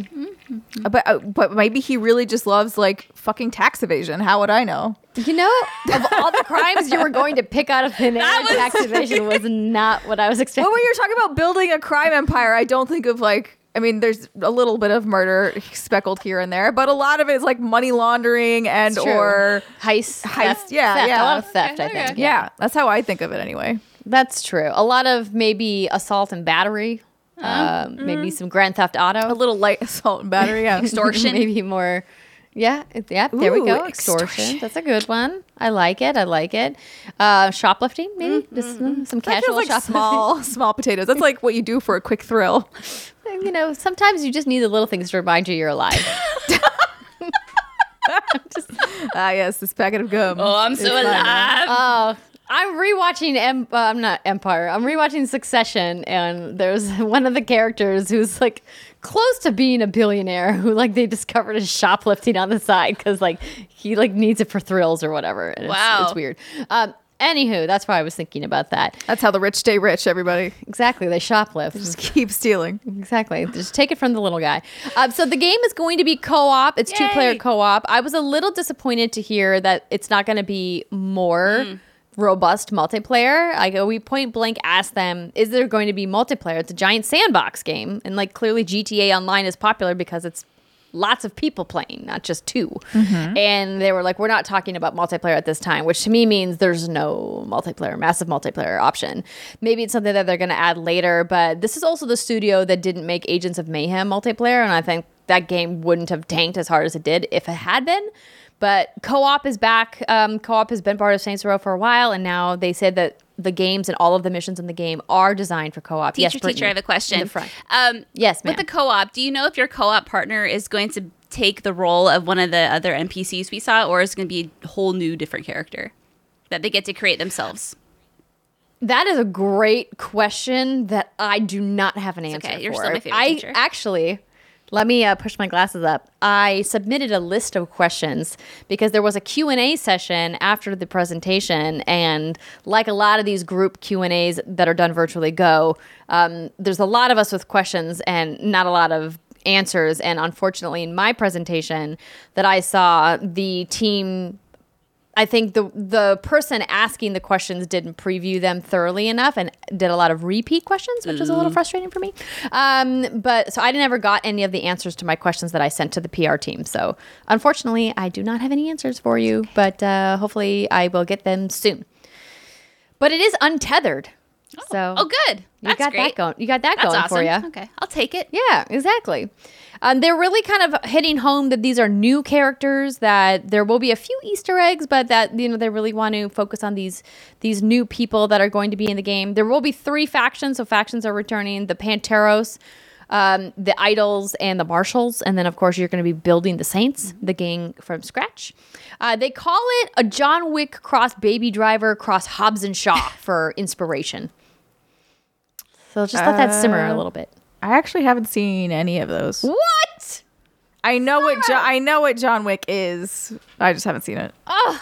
but uh, but maybe he really just loves like fucking tax evasion. How would I know? You know, of all the crimes you were going to pick out of thin air, That was- tax evasion was not what I was expecting. Well, when you're talking about building a crime empire, I don't think of like. I mean, there's a little bit of murder speckled here and there, but a lot of it is like money laundering and or heist, Heist, theft, yeah, theft, yeah. a lot of theft. I Okay, think. yeah, that's how I think of it anyway. That's true. A lot of maybe assault and battery, Uh-huh. um, maybe some Grand Theft Auto, A little light assault and battery. Yeah. Extortion. maybe more. Yeah, it- yeah. There we go. Extortion. extortion. That's a good one. I like it. I like it. Uh, shoplifting, maybe just uh, some That casual feels like shoplifting. small, small potatoes. That's like what you do for a quick thrill. You know, sometimes you just need the little things to remind you you're alive. Ah, yes, this packet of gum. Oh, I'm so It's alive. Oh, I'm rewatching. Em- uh, I'm not Empire. I'm rewatching Succession, and there's one of the characters who's like close to being a billionaire, who like they discovered is shoplifting on the side because like he like needs it for thrills or whatever. And it's, Wow. it's weird. Um, anywho, that's why I was thinking about that. That's how the rich stay rich. Everybody Exactly, they shoplift. just keep stealing. Exactly. Just take it from the little guy. Um, so the game is going to be co-op. It's two-player co-op. I was a little disappointed to hear that it's not going to be more robust multiplayer. Like we point blank asked them, "Is there going to be multiplayer?" It's a giant sandbox game, and like clearly GTA Online is popular because it's lots of people playing, not just 2 mm-hmm. And they were like, "We're not talking about multiplayer at this time," which to me means there's no multiplayer, massive multiplayer option. Maybe it's something that they're going to add later, but this is also the studio that didn't make Agents of Mayhem multiplayer, and I think that game wouldn't have tanked as hard as it did if it had been. But co-op is back. Um, co-op has been part of Saints Row for a while, and now they said that the games and all of the missions in the game are designed for co-op. Teacher, yes, teacher, Brittany, I have a question. In the front. Um, Yes, With the co-op, do you know if your co-op partner is going to take the role of one of the other NPCs we saw, or is it going to be a whole new different character that they get to create themselves? That is a great question that I do not have an answer okay, you're for. still my favorite I teacher. actually, let me uh, push my glasses up. I submitted a list of questions because there was a Q&A session after the presentation and like a lot of these group Q&As that are done virtually go, um, there's a lot of us with questions and not a lot of answers and unfortunately in my presentation that I saw the team I think the the person asking the questions didn't preview them thoroughly enough and did a lot of repeat questions, which was a little frustrating for me. Um, but so I never got any of the answers to my questions that I sent to the PR team. So unfortunately, I do not have any answers for you, but uh, hopefully I will get them soon. But it is untethered. so Oh, good. you That's got great. that going. You got that That's going awesome. for you. Okay, I'll take it. Yeah, exactly. Um, they're really kind of hitting home that these are new characters. That there will be a few Easter eggs, but that you know they really want to focus on these these new people that are going to be in the game. There will be three factions, so factions are returning: the Panteros, um, the Idols, and the Marshals. And then, of course, you're going to be building the Saints, the gang from scratch. Uh, they call it a John Wick cross Baby Driver cross Hobbs and Shaw for inspiration. So just let that simmer a little bit. I actually haven't seen any of those. What? I know what jo- I know what John Wick is. I just haven't seen it. Ugh.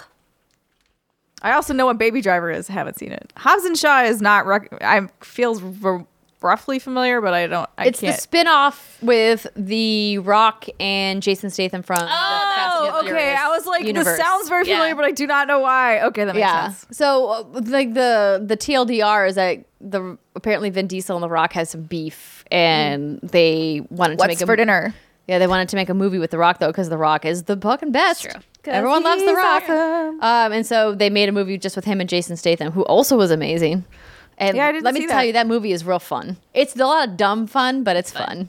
I also know what Baby Driver is. Haven't seen it. Hobbs and Shaw is not. Rec- I feels r- roughly familiar, but I don't. I It's can't. the spin-off with The Rock and Jason Statham from the Oh, okay. I was like, universe. this sounds very familiar, Yeah. but I do not know why. Okay, that makes yeah. sense. So uh, like the the TLDR is that the apparently Vin Diesel and The Rock has some beef, and they wanted to What's make a for dinner? Yeah, they wanted to make a movie with The Rock though, because The Rock is the fucking best. true. Everyone loves The Rock. awesome. Um, and so they made a movie just with him and Jason Statham, who also was amazing. And Yeah, I didn't let me see tell that. you, that movie is real fun. It's a lot of dumb fun, but it's fun.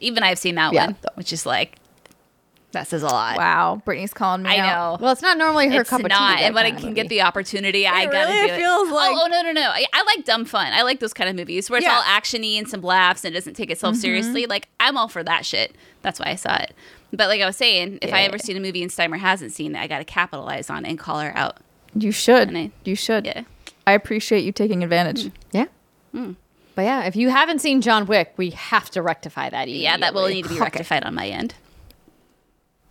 Even I've seen that Yeah. one, which is like That says a lot. Wow, Brittany's calling me. I out. know. Well, it's not normally her it's cup of not, tea. that and when I can get the opportunity, I gotta really do it. feels oh, like- oh, oh no, no, no! I, I like dumb fun. I like those kind of movies where it's Yeah. all actiony and some laughs and it doesn't take itself mm-hmm. seriously. Like I'm all for that shit. That's why I saw it. But like I was saying, if I ever seen a movie and Steimer hasn't seen it, I got to capitalize on it and call her out. You should. And I- you should. Yeah. I appreciate you taking advantage. Yeah. Hmm. But yeah, if you haven't seen John Wick, we have to rectify that. Yeah, that will need to be rectified on my end.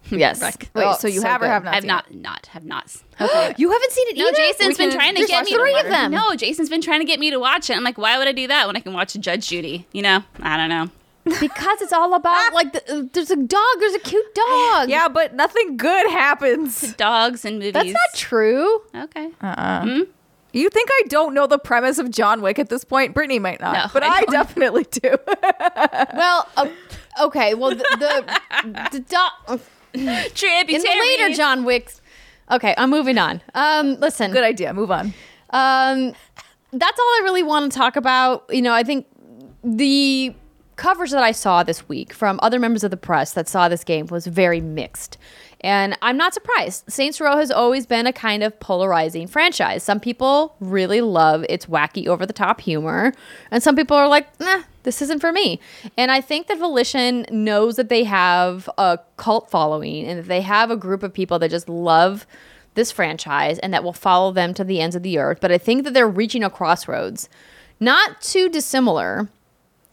Yes. Rec- Wait, Oh, so you have or have not? I've not, it? not, have not. Okay. You haven't seen it No, either. Jason's We been can- trying to get me three to of them. No, Jason's been trying to get me to watch it. I'm like, why would I do that when I can watch Judge Judy? You know, I don't know. because it's all about like the, uh, there's a dog. There's a cute dog. Yeah, but nothing good happens. To Dogs and movies. that's not true. Okay. You think I don't know the premise of John Wick at this point? Brittany might not, No, but I I, definitely do. Well, uh, okay. Well, the the, the dog Tributary. in the later John Wick's. Okay, I'm moving on. Um, listen. Good idea. Move on. Um, that's all I really want to talk about. You know, I think the coverage that I saw this week from other members of the press that saw this game was very mixed. And I'm not surprised. Saints Row has always been a kind of polarizing franchise. Some people really love its wacky, over the top humor, and some people are like, nah, this isn't for me. And I think that Volition knows that they have a cult following and that they have a group of people that just love this franchise and that will follow them to the ends of the earth. But I think that they're reaching a crossroads, not too dissimilar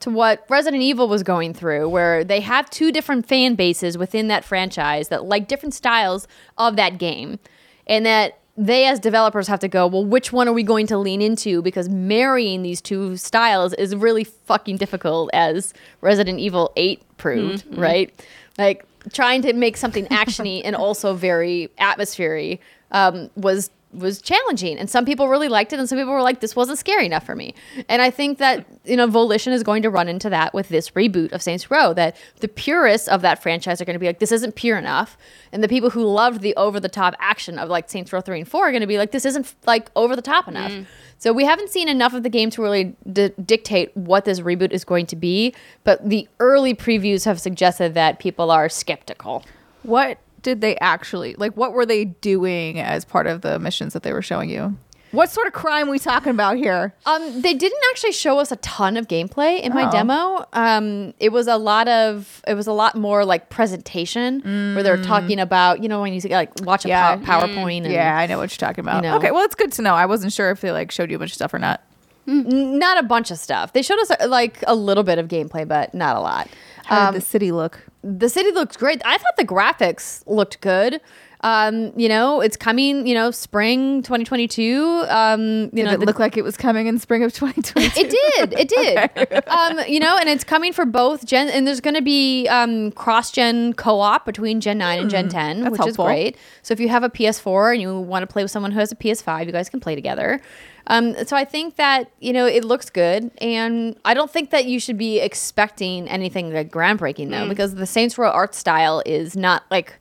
to what Resident Evil was going through, where they have two different fan bases within that franchise that like different styles of that game. And that they, as developers, have to go, well, which one are we going to lean into? Because marrying these two styles is really fucking difficult, as Resident Evil 8 proved, right? Like trying to make something actiony and also very atmospheric um, was was challenging and some people really liked it and some people were like this wasn't scary enough for me. And i think that you know volition is going to run into that with this reboot of saints row that the purists of that franchise are going to be like this isn't pure enough. And the people who loved the over the top action of like saints row 3 and 4 are going to be like this isn't like over the top enough mm. so we haven't seen enough of the game to really d- dictate what this reboot is going to be but the early previews have suggested that people are skeptical. What did they actually like? What were they doing as part of the missions that they were showing you? What sort of crime we talking about here? Um, they didn't actually show us a ton of gameplay in my Oh. demo. Um, it was a lot of it was a lot more like presentation where they were talking about you know when you like watch a Mm. Yeah. pow- PowerPoint and yeah, I know what you're talking about. you know. Okay, well, it's good to know. I wasn't sure if they like showed you a bunch of stuff or not. not a bunch of stuff. They showed us uh, like a little bit of gameplay, but not a lot. How Um, did the city look? the city looked great. I thought the graphics looked good. Um, you know, it's coming. You know, spring 2022. Um, you Did know, it the- look like it was coming in spring of 2022? it did. It did. um, you know, and it's coming for both gen. And there's going to be um, cross-gen co-op between Gen 9 and Gen 10, Hmm, which helpful. is great. So if you have a PS4 and you want to play with someone who has a PS5, you guys can play together. Um, so I think that you know it looks good, and I don't think that you should be expecting anything like groundbreaking though, because the Saints Row art style is not like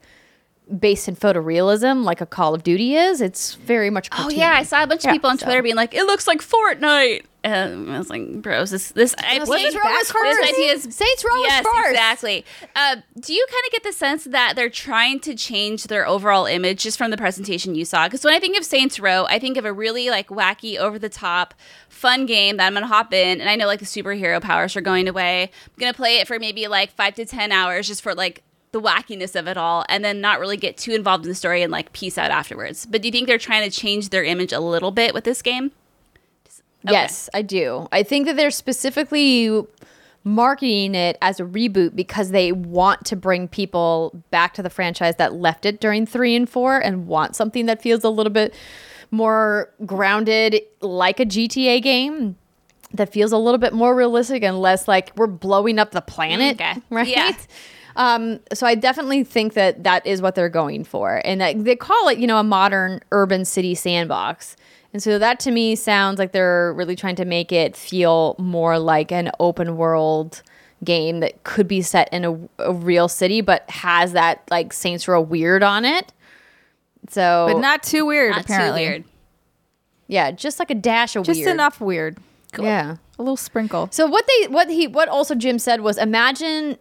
based in photorealism like a Call of Duty is. It's very much. Oh yeah, I saw a bunch Yeah, of people on so- Twitter being like, "It looks like Fortnite," and I was like, "Bros, this this I Saints Row was this idea is Saints Row yes, first. exactly." Uh, do you kind of get the sense that they're trying to change their overall image just from the presentation you saw? Because when I think of Saints Row, I think of a really like wacky, over the top, fun game that I'm gonna hop in, and I know like the superhero powers are going away. I'm gonna play it for maybe like five to ten hours just for like the wackiness of it all and then not really get too involved in the story and like peace out afterwards. But do you think they're trying to change their image a little bit with this game? Okay. Yes, I do. I think that they're specifically marketing it as a reboot because they want to bring people back to the franchise that left it during 3 and 4 and want something that feels a little bit more grounded like a GTA game that feels a little bit more realistic and less like we're blowing up the planet, mm, Okay. right? Yeah. Um, so I definitely think that that is what they're going for, and that they call it, you know, a modern urban city sandbox. And so that to me sounds like they're really trying to make it feel more like an open world game that could be set in a, a real city, but has that like Saints Row weird on it. So, but not too weird, Not apparently. too weird. yeah, just like a dash of weird. Just weird. enough weird. Yeah. A little sprinkle. So what they what he what also Jim said was imagine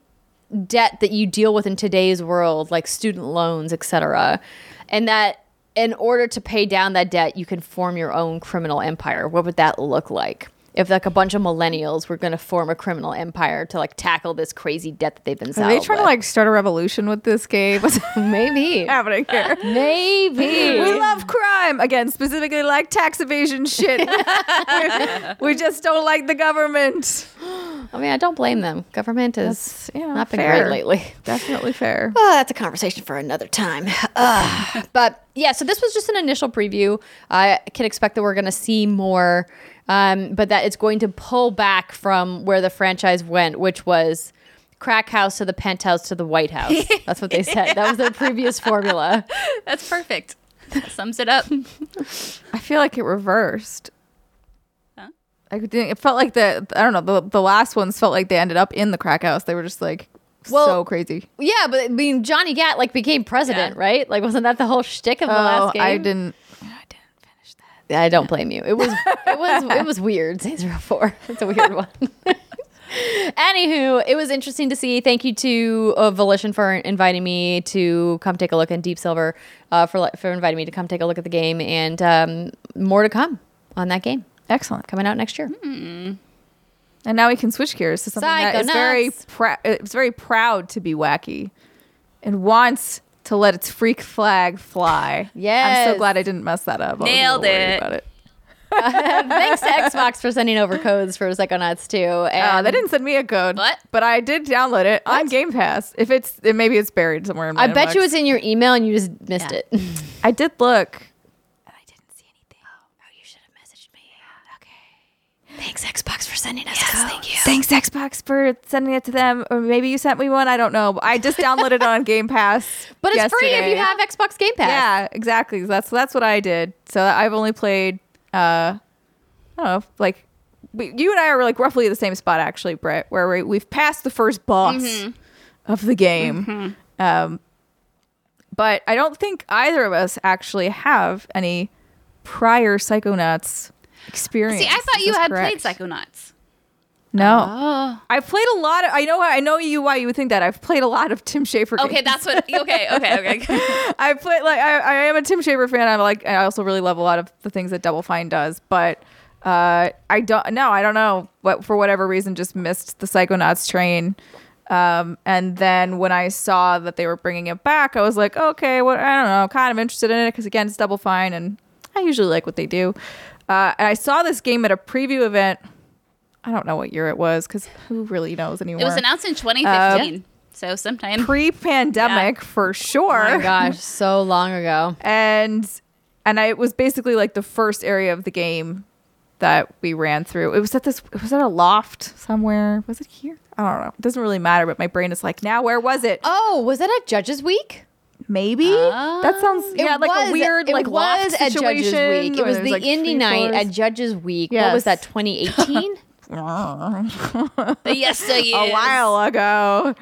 debt that you deal with in today's world like student loans, etc. And that in order to pay down that debt, you can form your own criminal empire. What would that look like? If like a bunch of millennials were going to form a criminal empire to like tackle this crazy debt that they've been Are they trying to like start a revolution with this game? Maybe happening here? maybe We love crime again, specifically like tax evasion shit. we just don't like the government. I mean, I don't blame them. Government has That's, you know, not been fair. great lately. Definitely fair. Oh, that's a conversation for another time. But yeah, so this was just an initial preview. I can expect that we're going to see more, um, but that it's going to pull back from where the franchise went, which was crack house to the penthouse to the White House. That's what they said. That was their previous formula. That's perfect. That sums it up. I feel like it reversed. I could think it felt like the I don't know the the last ones felt like they ended up in the crack house. They were just like Well, so crazy. Yeah, but I mean, Johnny Gat like became president, Yeah. right? Like, wasn't that the whole shtick of the last game? Oh, I didn't. I didn't finish that. I don't blame you. It was it was it was weird. Row Four. It's a weird one. Anywho, it was interesting to see. Thank you to uh, Volition for inviting me to come take a look, and Deep Silver uh, for for inviting me to come take a look at the game, and um, more to come on that game Excellent. coming out next year. And now we can switch gears to something that is very Psychonauts. prou- it's very proud to be wacky, and wants to let its freak flag fly. Yeah. I'm so glad I didn't mess that up. I was a Nailed it. About it. Thanks to Xbox for sending over codes for Psychonauts 2. Uh, And they didn't send me a code, What? but I did download it on Game Pass. If it's it, maybe it's buried somewhere in my I bet you inbox. it's in your email and you just missed Yeah. it. I did look. And I didn't see anything. Oh, you should have messaged me. Okay. Thanks Xbox for sending us codes. Thank you. Thanks Xbox for sending it to them, or maybe you sent me one. I don't know. I just downloaded it on Game Pass. But it's free if you have Xbox Game Pass. Yeah, exactly. That's that's what I did. So I've only played. uh I don't know, like we, you and I are like roughly the same spot actually, Brett, where we, we've passed the first boss Mm-hmm. of the game. Um, but I don't think either of us actually have any prior Psychonauts experience. See, I thought you had correct? played Psychonauts. No, Oh. I've played a lot of. I know. I know you why you would think that. I've played a lot of Tim Schafer. Okay, games. that's what. Okay, okay, okay. I play like I, I am a Tim Schafer fan. I'm like I also really love a lot of the things that Double Fine does, but uh, I don't no, I don't know what for whatever reason just missed the Psychonauts train. Um, and then when I saw that they were bringing it back, I was like, okay, what I don't know, kind of interested in it because again, it's Double Fine, and I usually like what they do. Uh, and I saw this game at a preview event. I don't know what year it was because who really knows anymore. It was announced in 2015. So sometime pre-pandemic for sure. Oh my gosh, so long ago. and and I, it was basically like the first area of the game that we ran through. It was at this. Was it a loft somewhere? Was it here? I don't know. It doesn't really matter. But my brain is like, now where was it? Oh, was that at Judges Week? Maybe that sounds yeah It like was- a weird it like loft was at Judges situation Week. It was the like, indie night at Judges Week. What was that? 2018. the yesteryears. a while ago.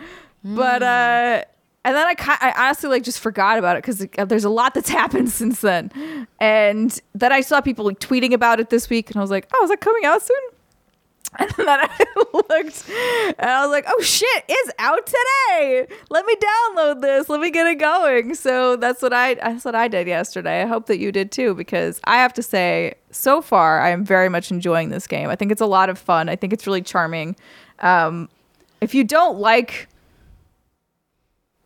But uh and then I I honestly like just forgot about it because there's a lot that's happened since then. And then I saw people like tweeting about it this week, and I was like, oh, is that coming out soon? And then I looked, and I was like, oh shit, it's out today. Let me download this. Let me get it going. So that's what I that's what I did yesterday. I hope that you did too, because I have to say, so far, I am very much enjoying this game. I think it's a lot of fun. I think it's really charming. Um, if you don't like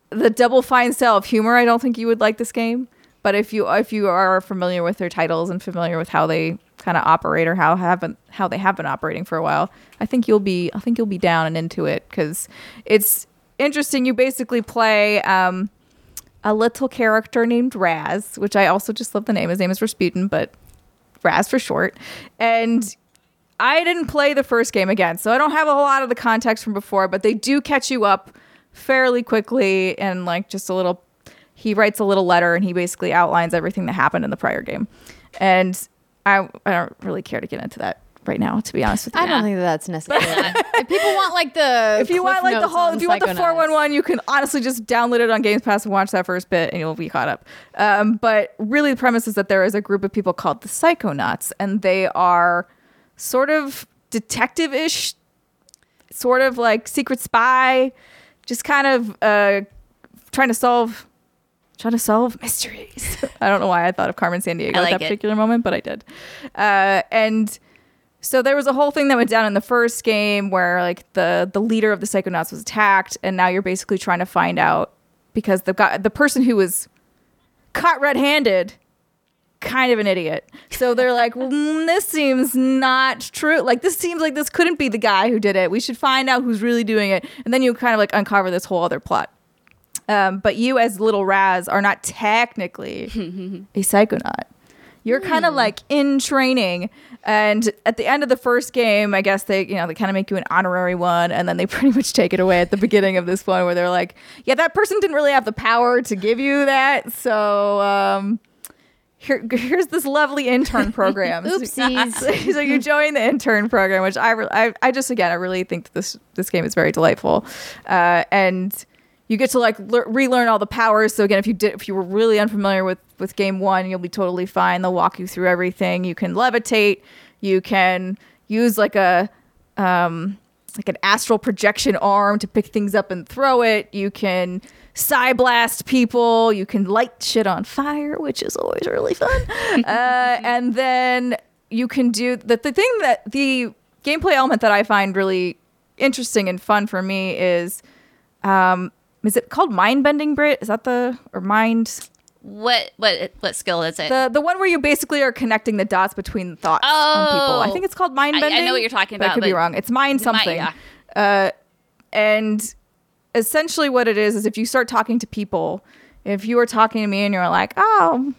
the double fine style of humor, I don't think you would like this game. But if you if you are familiar with their titles and familiar with how they kind of operate or how haven't how they have been operating for a while, I think you'll be I think you'll be down and into it because it's interesting. You basically play um, a little character named Raz, which I also just love the name. His name is Rasputin, but Raz for short. And I didn't play the first game again, so I don't have a whole lot of the context from before, but they do catch you up fairly quickly and like just a little he writes a little letter and he basically outlines everything that happened in the prior game. And I I don't really care to get into that right now, to be honest with you. I don't think that that's necessary. if people want like the if you want like the whole if you want the 411 you can honestly just download it on games pass and watch that first bit and you'll be caught up um, but really the premise is that there is a group of people called the psychonauts and they are sort of detective-ish sort of like secret spy just kind of uh, trying to solve trying to solve mysteries. I don't know why i thought of Carmen Sandiego I at that it. particular moment but i did. Uh, and so there was a whole thing that went down in the first game where like the the leader of the psychonauts was attacked and now you're basically trying to find out because the guy the person who was caught red-handed kind of an idiot. So they're like mm, this seems not true. Like this seems like this couldn't be the guy who did it. We should find out who's really doing it. And then you kind of like uncover this whole other plot um, but you as little raz are not technically a psychonaut you're kind of like in training and at the end of the first game i guess they you know they kind of make you an honorary one and then they pretty much take it away at the beginning of this one where they're like yeah that person didn't really have the power to give you that so um here, here's this lovely intern program. Oopsies. so you join the intern program, which I, re- I, I just again, I really think that this this game is very delightful, uh, and you get to like le- relearn all the powers. So again, if you did, if you were really unfamiliar with with game one, you'll be totally fine. They'll walk you through everything. You can levitate. You can use like a um, like an astral projection arm to pick things up and throw it. You can psi blast people. You can light shit on fire, which is always really fun. uh, and then you can do the, the thing that the gameplay element that I find really interesting and fun for me is um, is it called mind bending Brit? Is that the or mind What what what skill is it? the the one where you basically are connecting the dots between thoughts on people. I Oh. think it's called mind I- I know what you're talking but I about, could be wrong. It's mind something. yeah. Uh, and essentially, what it is is if you start talking to people, if you are talking to me and you're like, oh.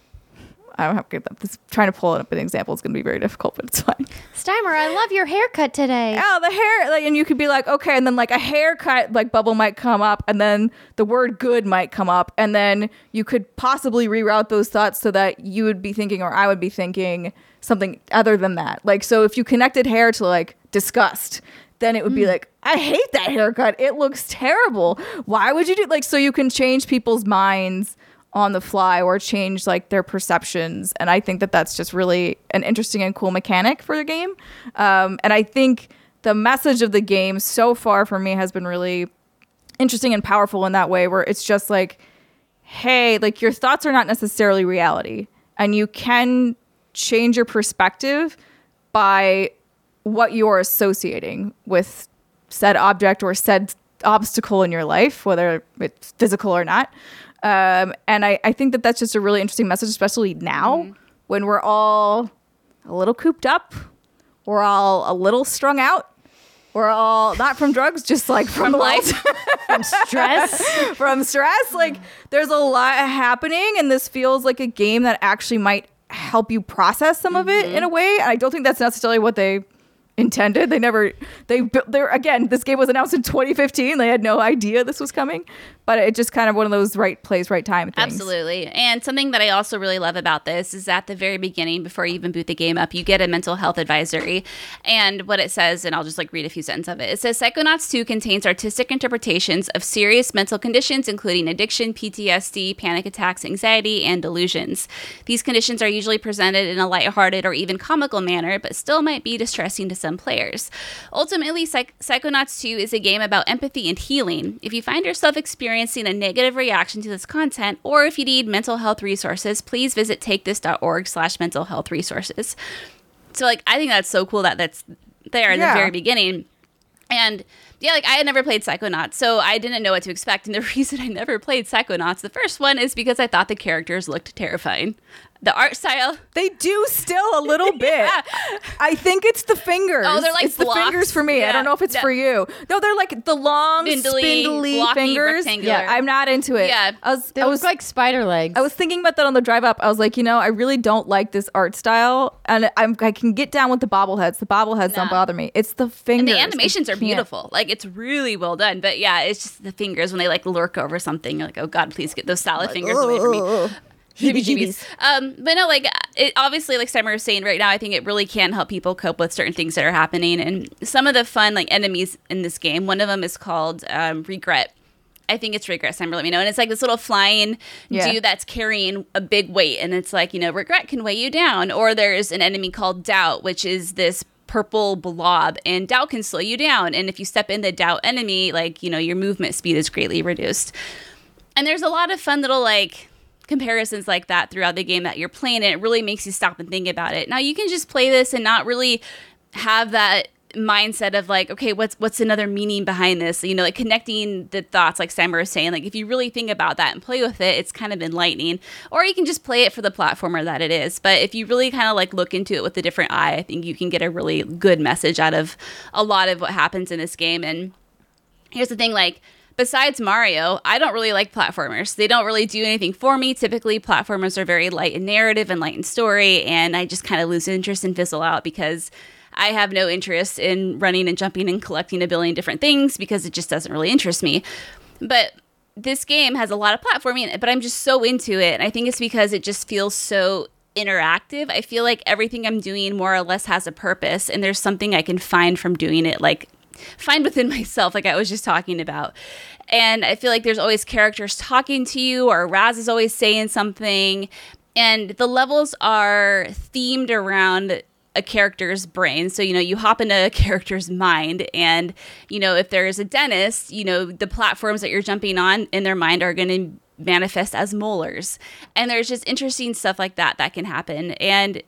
I don't have this. Trying to pull it up an example is going to be very difficult, but it's fine. Steimer, I love your haircut today. Oh, the hair, like, and you could be like, okay, and then like a haircut like bubble might come up, and then the word good might come up, and then you could possibly reroute those thoughts so that you would be thinking, or I would be thinking something other than that. Like, so if you connected hair to like disgust, then it would be mm. like, I hate that haircut. It looks terrible. Why would you do like so you can change people's minds on the fly or change like their perceptions. And i think that that's just really an interesting and cool mechanic for the game. Um, and i think the message of the game so far for me has been really interesting and powerful in that way where it's just like hey like your thoughts are not necessarily reality. And you can change your perspective by what you're associating with said object or said obstacle in your life whether it's physical or not um, and I, I think that that's just a really interesting message especially now when we're all a little cooped up we're all a little strung out We're all not from drugs, just like from, From life. From stress. from stress. Like there's a lot happening, and this feels like a game that actually might help you process some of it in a way. And I don't think that's necessarily what they intended. They never they built there again. This game was announced in 2015. They had no idea this was coming, but it just kind of one of those right place, right time things. Absolutely. And something that I also really love about this is at the very beginning, before you even boot the game up, you get a mental health advisory. And what it says, and I'll just like read a few sentences of it. It says Psychonauts 2 contains artistic interpretations of serious mental conditions, including addiction, PTSD, panic attacks, anxiety, and delusions. These conditions are usually presented in a lighthearted or even comical manner, but still might be distressing to some players. Ultimately, Psych- Psychonauts 2 is a game about empathy and healing. If you find yourself experiencing a negative reaction to this content, or if you need mental health resources, please visit takethis.org slash mental health resources. So, like, I think that's so cool that that's there in Yeah. the very beginning. And yeah, like I had never played Psychonauts, so I didn't know what to expect. And the reason I never played Psychonauts, the first one, is because I thought the characters looked terrifying. The art style, They do still a little bit. I think it's the fingers. Oh, they're like it's the fingers for me. I don't know if it's Yeah. for you. No, they're like the long, Spindly, spindly, blocky, fingers. rectangular. Yeah, I'm not into it. Yeah. I was. They I look was like spider legs. I was thinking about that on the drive up. I was like, you know, I really don't like this art style, and I'm I can get down with the bobbleheads. The bobbleheads don't bother me. It's the fingers. and the animations are beautiful. Like it's really well done. But yeah, it's just the fingers when they like lurk over something. You're like, oh god, please get those salad fingers away from me. Heebie-jeebies. Um, but no, like it obviously, like Summer was saying right now, I think it really can help people cope with certain things that are happening. And some of the fun like enemies in this game, one of them is called um, Regret. I think it's regret. Summer, let me know. And it's like this little flying Yeah. dude that's carrying a big weight, and it's like you know, regret can weigh you down. Or there's an enemy called doubt, which is this purple blob, and doubt can slow you down. And if you step in the doubt enemy, like you know, your movement speed is greatly reduced. And there's a lot of fun little like comparisons like that throughout the game that you're playing and it really makes you stop and think about it. Now you can just play this and not really have that mindset of like okay what's what's another meaning behind this? You know like connecting the thoughts like Samara was saying like if you really think about that and play with it it's kind of enlightening. Or you can just play it for the platformer that it is. But if you really kind of like look into it with a different eye I think you can get a really good message out of a lot of what happens in this game. And here's the thing like besides mario i don't really like platformers they don't really do anything for me typically platformers are very light in narrative and light in story and i just kind of lose interest and fizzle out because i have no interest in running and jumping and collecting a billion different things because it just doesn't really interest me but this game has a lot of platforming in it, but I'm just so into it. And I think it's because it just feels so interactive. I feel like everything I'm doing more or less has a purpose, and there's something I can find from doing it, like find within myself, like I was just talking about. And I feel like there's always characters talking to you, or Raz is always saying something. And the levels are themed around a character's brain. So, you know, you hop into a character's mind, and, you know, if there is a dentist, you know, the platforms that you're jumping on in their mind are going to manifest as molars. And there's just interesting stuff like that that can happen. And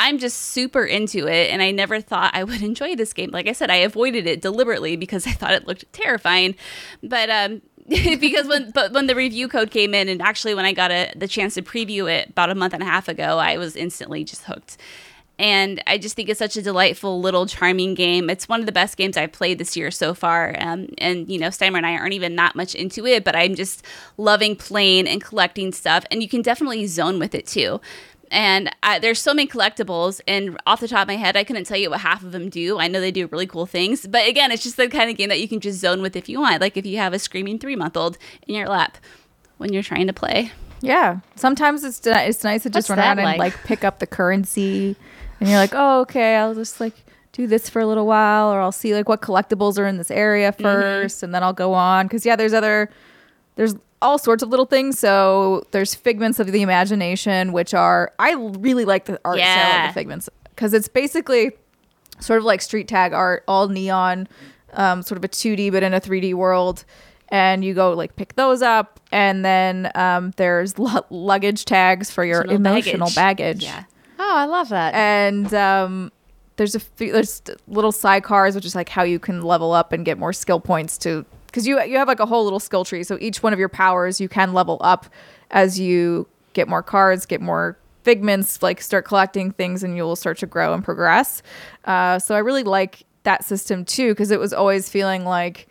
I'm just super into it, and I never thought I would enjoy this game. Like I said, I avoided it deliberately because I thought it looked terrifying. But um, because when but when the review code came in, and actually when I got a, the chance to preview it about a month and a half ago, I was instantly just hooked. And I just think it's such a delightful, little, charming game. It's one of the best games I've played this year so far. Um, and, you know, Steimer and I aren't even that much into it, but I'm just loving playing and collecting stuff. And you can definitely zone with it too. And I, there's so many collectibles, and off the top of my head, I couldn't tell you what half of them do. I know they do really cool things, but again, it's just the kind of game that you can just zone with if you want. Like if you have a screaming three month old in your lap when you're trying to play. Yeah. Sometimes it's it's nice to just What's run that around and like? like pick up the currency, and you're like, oh, okay, I'll just like do this for a little while, or I'll see like what collectibles are in this area mm-hmm. 1st and then I'll go on. Because yeah, there's other there's all sorts of little things. So there's figments of the imagination, which are I really like the art style of the figments because it's basically sort of like street tag art, all neon, um, sort of a 2D but in a 3D world. And you go like pick those up, and then um, there's lu- luggage tags for your emotional baggage. Yeah. oh, I love that. And um, there's a few, there's little PSI cards, which is like how you can level up and get more skill points to because you you have like a whole little skill tree. So each one of your powers you can level up as you get more cards, get more figments, like start collecting things, and you'll start to grow and progress. Uh, so I really like that system too because it was always feeling like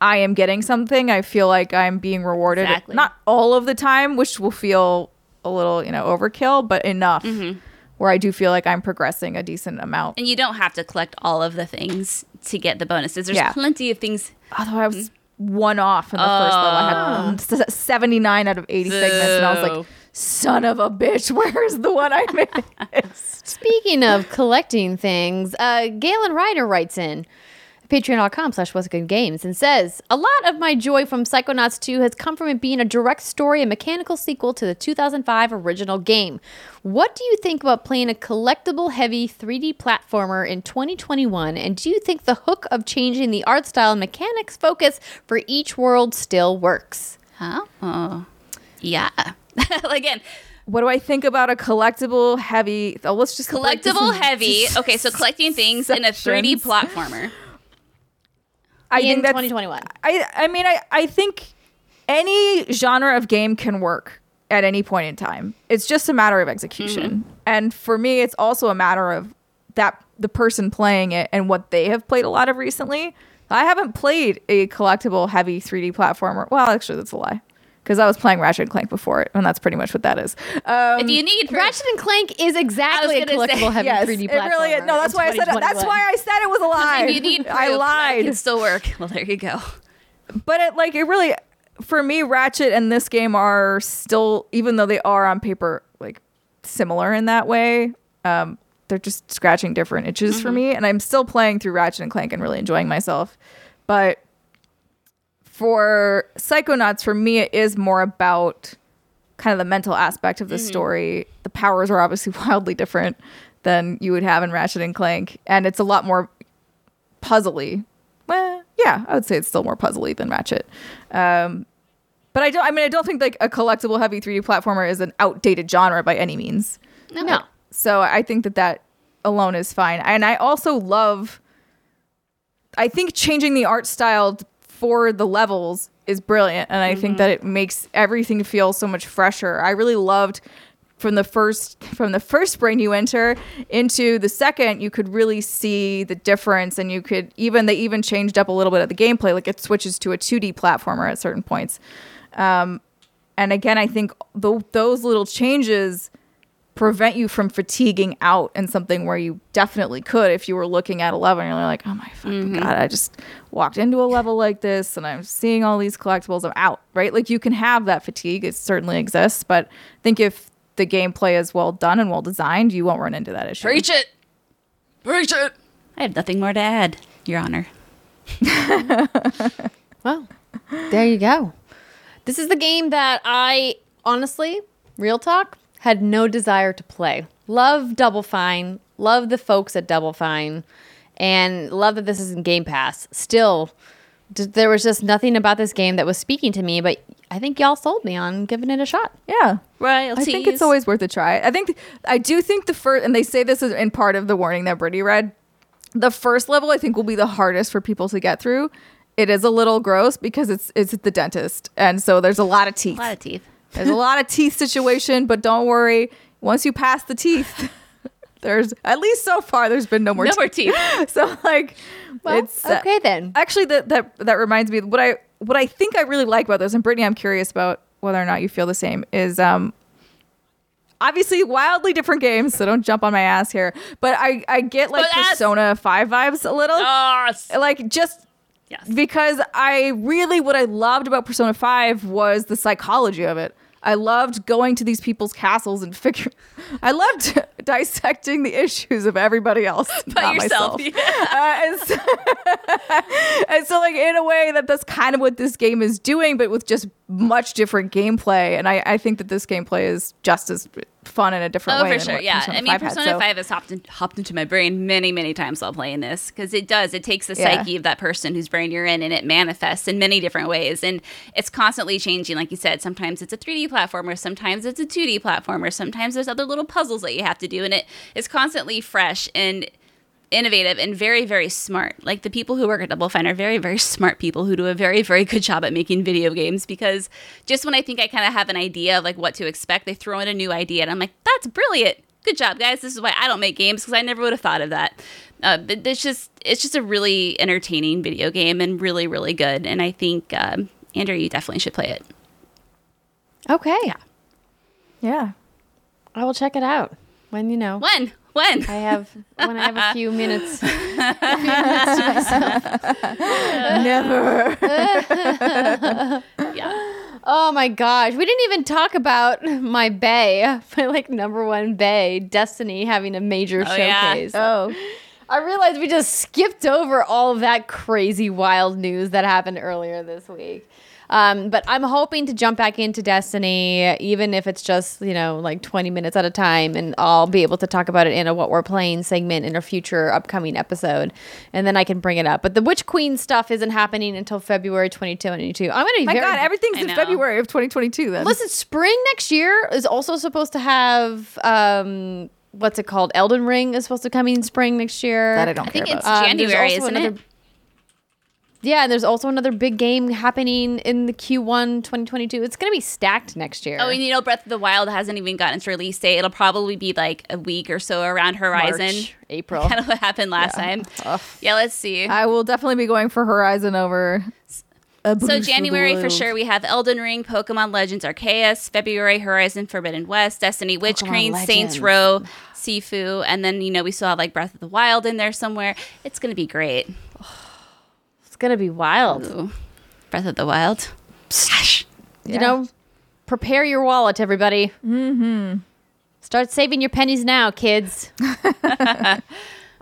I am getting something. I feel like I'm being rewarded. Exactly. Not all of the time, which will feel a little, you know, overkill, but enough Mm-hmm. Where I do feel like I'm progressing a decent amount. And you don't have to collect all of the things to get the bonuses. There's Yeah. plenty of things. Although I was one off in the first level, I had um, 79 out of 80 segments, and I was like, son of a bitch, where's the one I missed? Speaking of collecting things, uh, Galen Ryder writes in patreon.com slash what's good games and says a lot of my joy from psychonauts 2 has come from it being a direct story and mechanical sequel to the 2005 original game what do you think about playing a collectible heavy 3d platformer in 2021 and do you think the hook of changing the art style and mechanics focus for each world still works Huh? Oh, yeah. Again, what do I think about a collectible heavy? Oh, let's just collectible heavy. Okay, so collecting things in a 3D platformer. I in think 2021 I I mean I I think any genre of game can work at any point in time. It's just a matter of execution. Mm-hmm. And for me it's also a matter of that the person playing it and what they have played a lot of recently. I haven't played a collectible heavy 3D platformer. Well, actually that's a lie. Because I was playing Ratchet and Clank before it, and that's pretty much what that is. Um, if you need Ratchet and Clank is exactly a gonna say, collectible heavy yes, 3D it platformer. really is. No, that's why I said it. That's why I said it was a lie. if you need proof, I that lied. can still work. Well, there you go. but it like it really for me ratchet and this game are still even though they are on paper like similar in that way um they're just scratching different itches Mm-hmm. for me and i'm still playing through ratchet and clank and really enjoying myself but for psychonauts for me it is more about kind of the mental aspect of the story the powers are obviously wildly different than you would have in ratchet and clank and it's a lot more puzzly. Well, yeah, I would say it's still more puzzly than Ratchet. Um, but I don't. I mean, I don't think like a collectible heavy 3D platformer is an outdated genre by any means. No. So I think that that alone is fine. And I also love. I think changing the art style for the levels is brilliant, and I think that it makes everything feel so much fresher. I really loved from the first from the first brain you enter into the second you could really see the difference and you could even they even changed up a little bit of the gameplay like it switches to a 2d platformer at certain points um, and again i think th- those little changes prevent you from fatiguing out in something where you definitely could if you were looking at a level and you're like oh my fucking mm-hmm. god i just walked into a level like this and i'm seeing all these collectibles i'm out right like you can have that fatigue it certainly exists but i think if the gameplay is well done and well designed you won't run into that issue Preach it. Preach it. I have nothing more to add, Your Honor. Well, there you go. This is the game that I honestly, real talk, had no desire to play. Love Double Fine, love the folks at Double Fine, and love that this is in Game Pass. Still, d- there was just nothing about this game that was speaking to me, but I think y'all sold me on giving it a shot. yeah Right. I think it's always worth a try. I think I do think the first, and they say this is in part of the warning that Brittany read. The first level, I think, will be the hardest for people to get through. It is a little gross because it's it's at the dentist, and so there's a lot of teeth. a lot of teeth. There's a lot of teeth situation, but don't worry. Once you pass the teeth, there's at least so far there's been no more. No teeth. more teeth. So like, Well, it's uh, okay then. Actually, that that that reminds me. What I what I think I really like about this, and Brittany, I'm curious about whether or not you feel the same. Is um obviously wildly different games, so don't jump on my ass here. But I I get like Persona Five vibes a little, Oh, like just yes. because I really what I loved about Persona 5 was the psychology of it. I loved going to these people's castles and figure I loved dissecting the issues of everybody else By not yourself, myself. Uh, and, so, and so like in a way that that's kind of what this game is doing but with just much different gameplay and I, I think that this gameplay is just as fun in a different Oh, way for sure. Yeah. Persona I mean, 5 had, Persona so- 5 has hopped, in, hopped into my brain many, many times while playing this because it does. It takes the Yeah. psyche of that person whose brain you're in and it manifests in many different ways. And it's constantly changing. Like you said, sometimes it's a 3D platformer, sometimes it's a 2D platformer, sometimes there's other little puzzles that you have to do. And it is constantly fresh and innovative and very very smart like the people who work at double fine are very very smart people who do a very very good job at making video games because just when i think i kind of have an idea of like what to expect they throw in a new idea and i'm like that's brilliant good job guys this is why i don't make games because i never would have thought of that uh, but it's just it's just a really entertaining video game and really really good. And I think um, Andrea, you definitely should play it. Okay. Yeah. Yeah. I will check it out when you know. When when I have when I have a few minutes. Never. yeah. Oh my gosh, we didn't even talk about my bay, my like number one bay, Destiny having a major Oh, yeah. showcase. oh. I realized we just skipped over all of that crazy wild news that happened earlier this week. Um, but I'm hoping to jump back into Destiny, even if it's just, you know, like 20 minutes at a time, and I'll be able to talk about it in a What We're Playing segment in a future upcoming episode. And then I can bring it up. But the Witch Queen stuff isn't happening until February 2022. I'm going to be My very. God, everything's I in know. February of 2022 then. Listen, spring next year is also supposed to have. Um, What's it called? Elden Ring is supposed to come in spring next year. that I don't I think care it's about. Um, January, also isn't another- it? Yeah, and there's also another big game happening in the Q1 2022. It's going to be stacked next year. Oh, and you know, Breath of the Wild hasn't even gotten its release date. It'll probably be like a week or so around Horizon. March, April. Kind of what happened last time. Yeah, let's see. I will definitely be going for Horizon over. So Breath of the January for sure we have Elden Ring, Pokemon Legends Arceus, February Horizon Forbidden West, Destiny Witch Pokemon Queen, Saints Row, Sifu, and then you know we still have like Breath of the Wild in there somewhere. It's gonna be great. To be wild. Ooh. Breath of the Wild. Psh. You know, prepare your wallet, everybody. Mm-hmm. Start saving your pennies now, kids.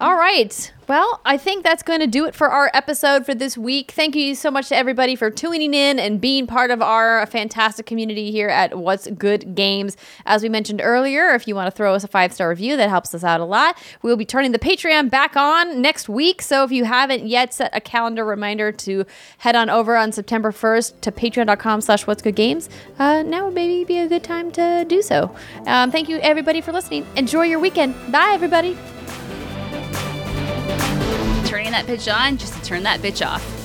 All right. Well, I think that's going to do it for our episode for this week. Thank you so much to everybody for tuning in and being part of our fantastic community here at What's Good Games. As we mentioned earlier, if you want to throw us a five star review, that helps us out a lot. We'll be turning the Patreon back on next week. So if you haven't yet set a calendar reminder to head on over on September 1st to patreon.com slash what's good games, uh, now would maybe be a good time to do so. Um, thank you, everybody, for listening. Enjoy your weekend. Bye, everybody. Turning that bitch on just to turn that bitch off.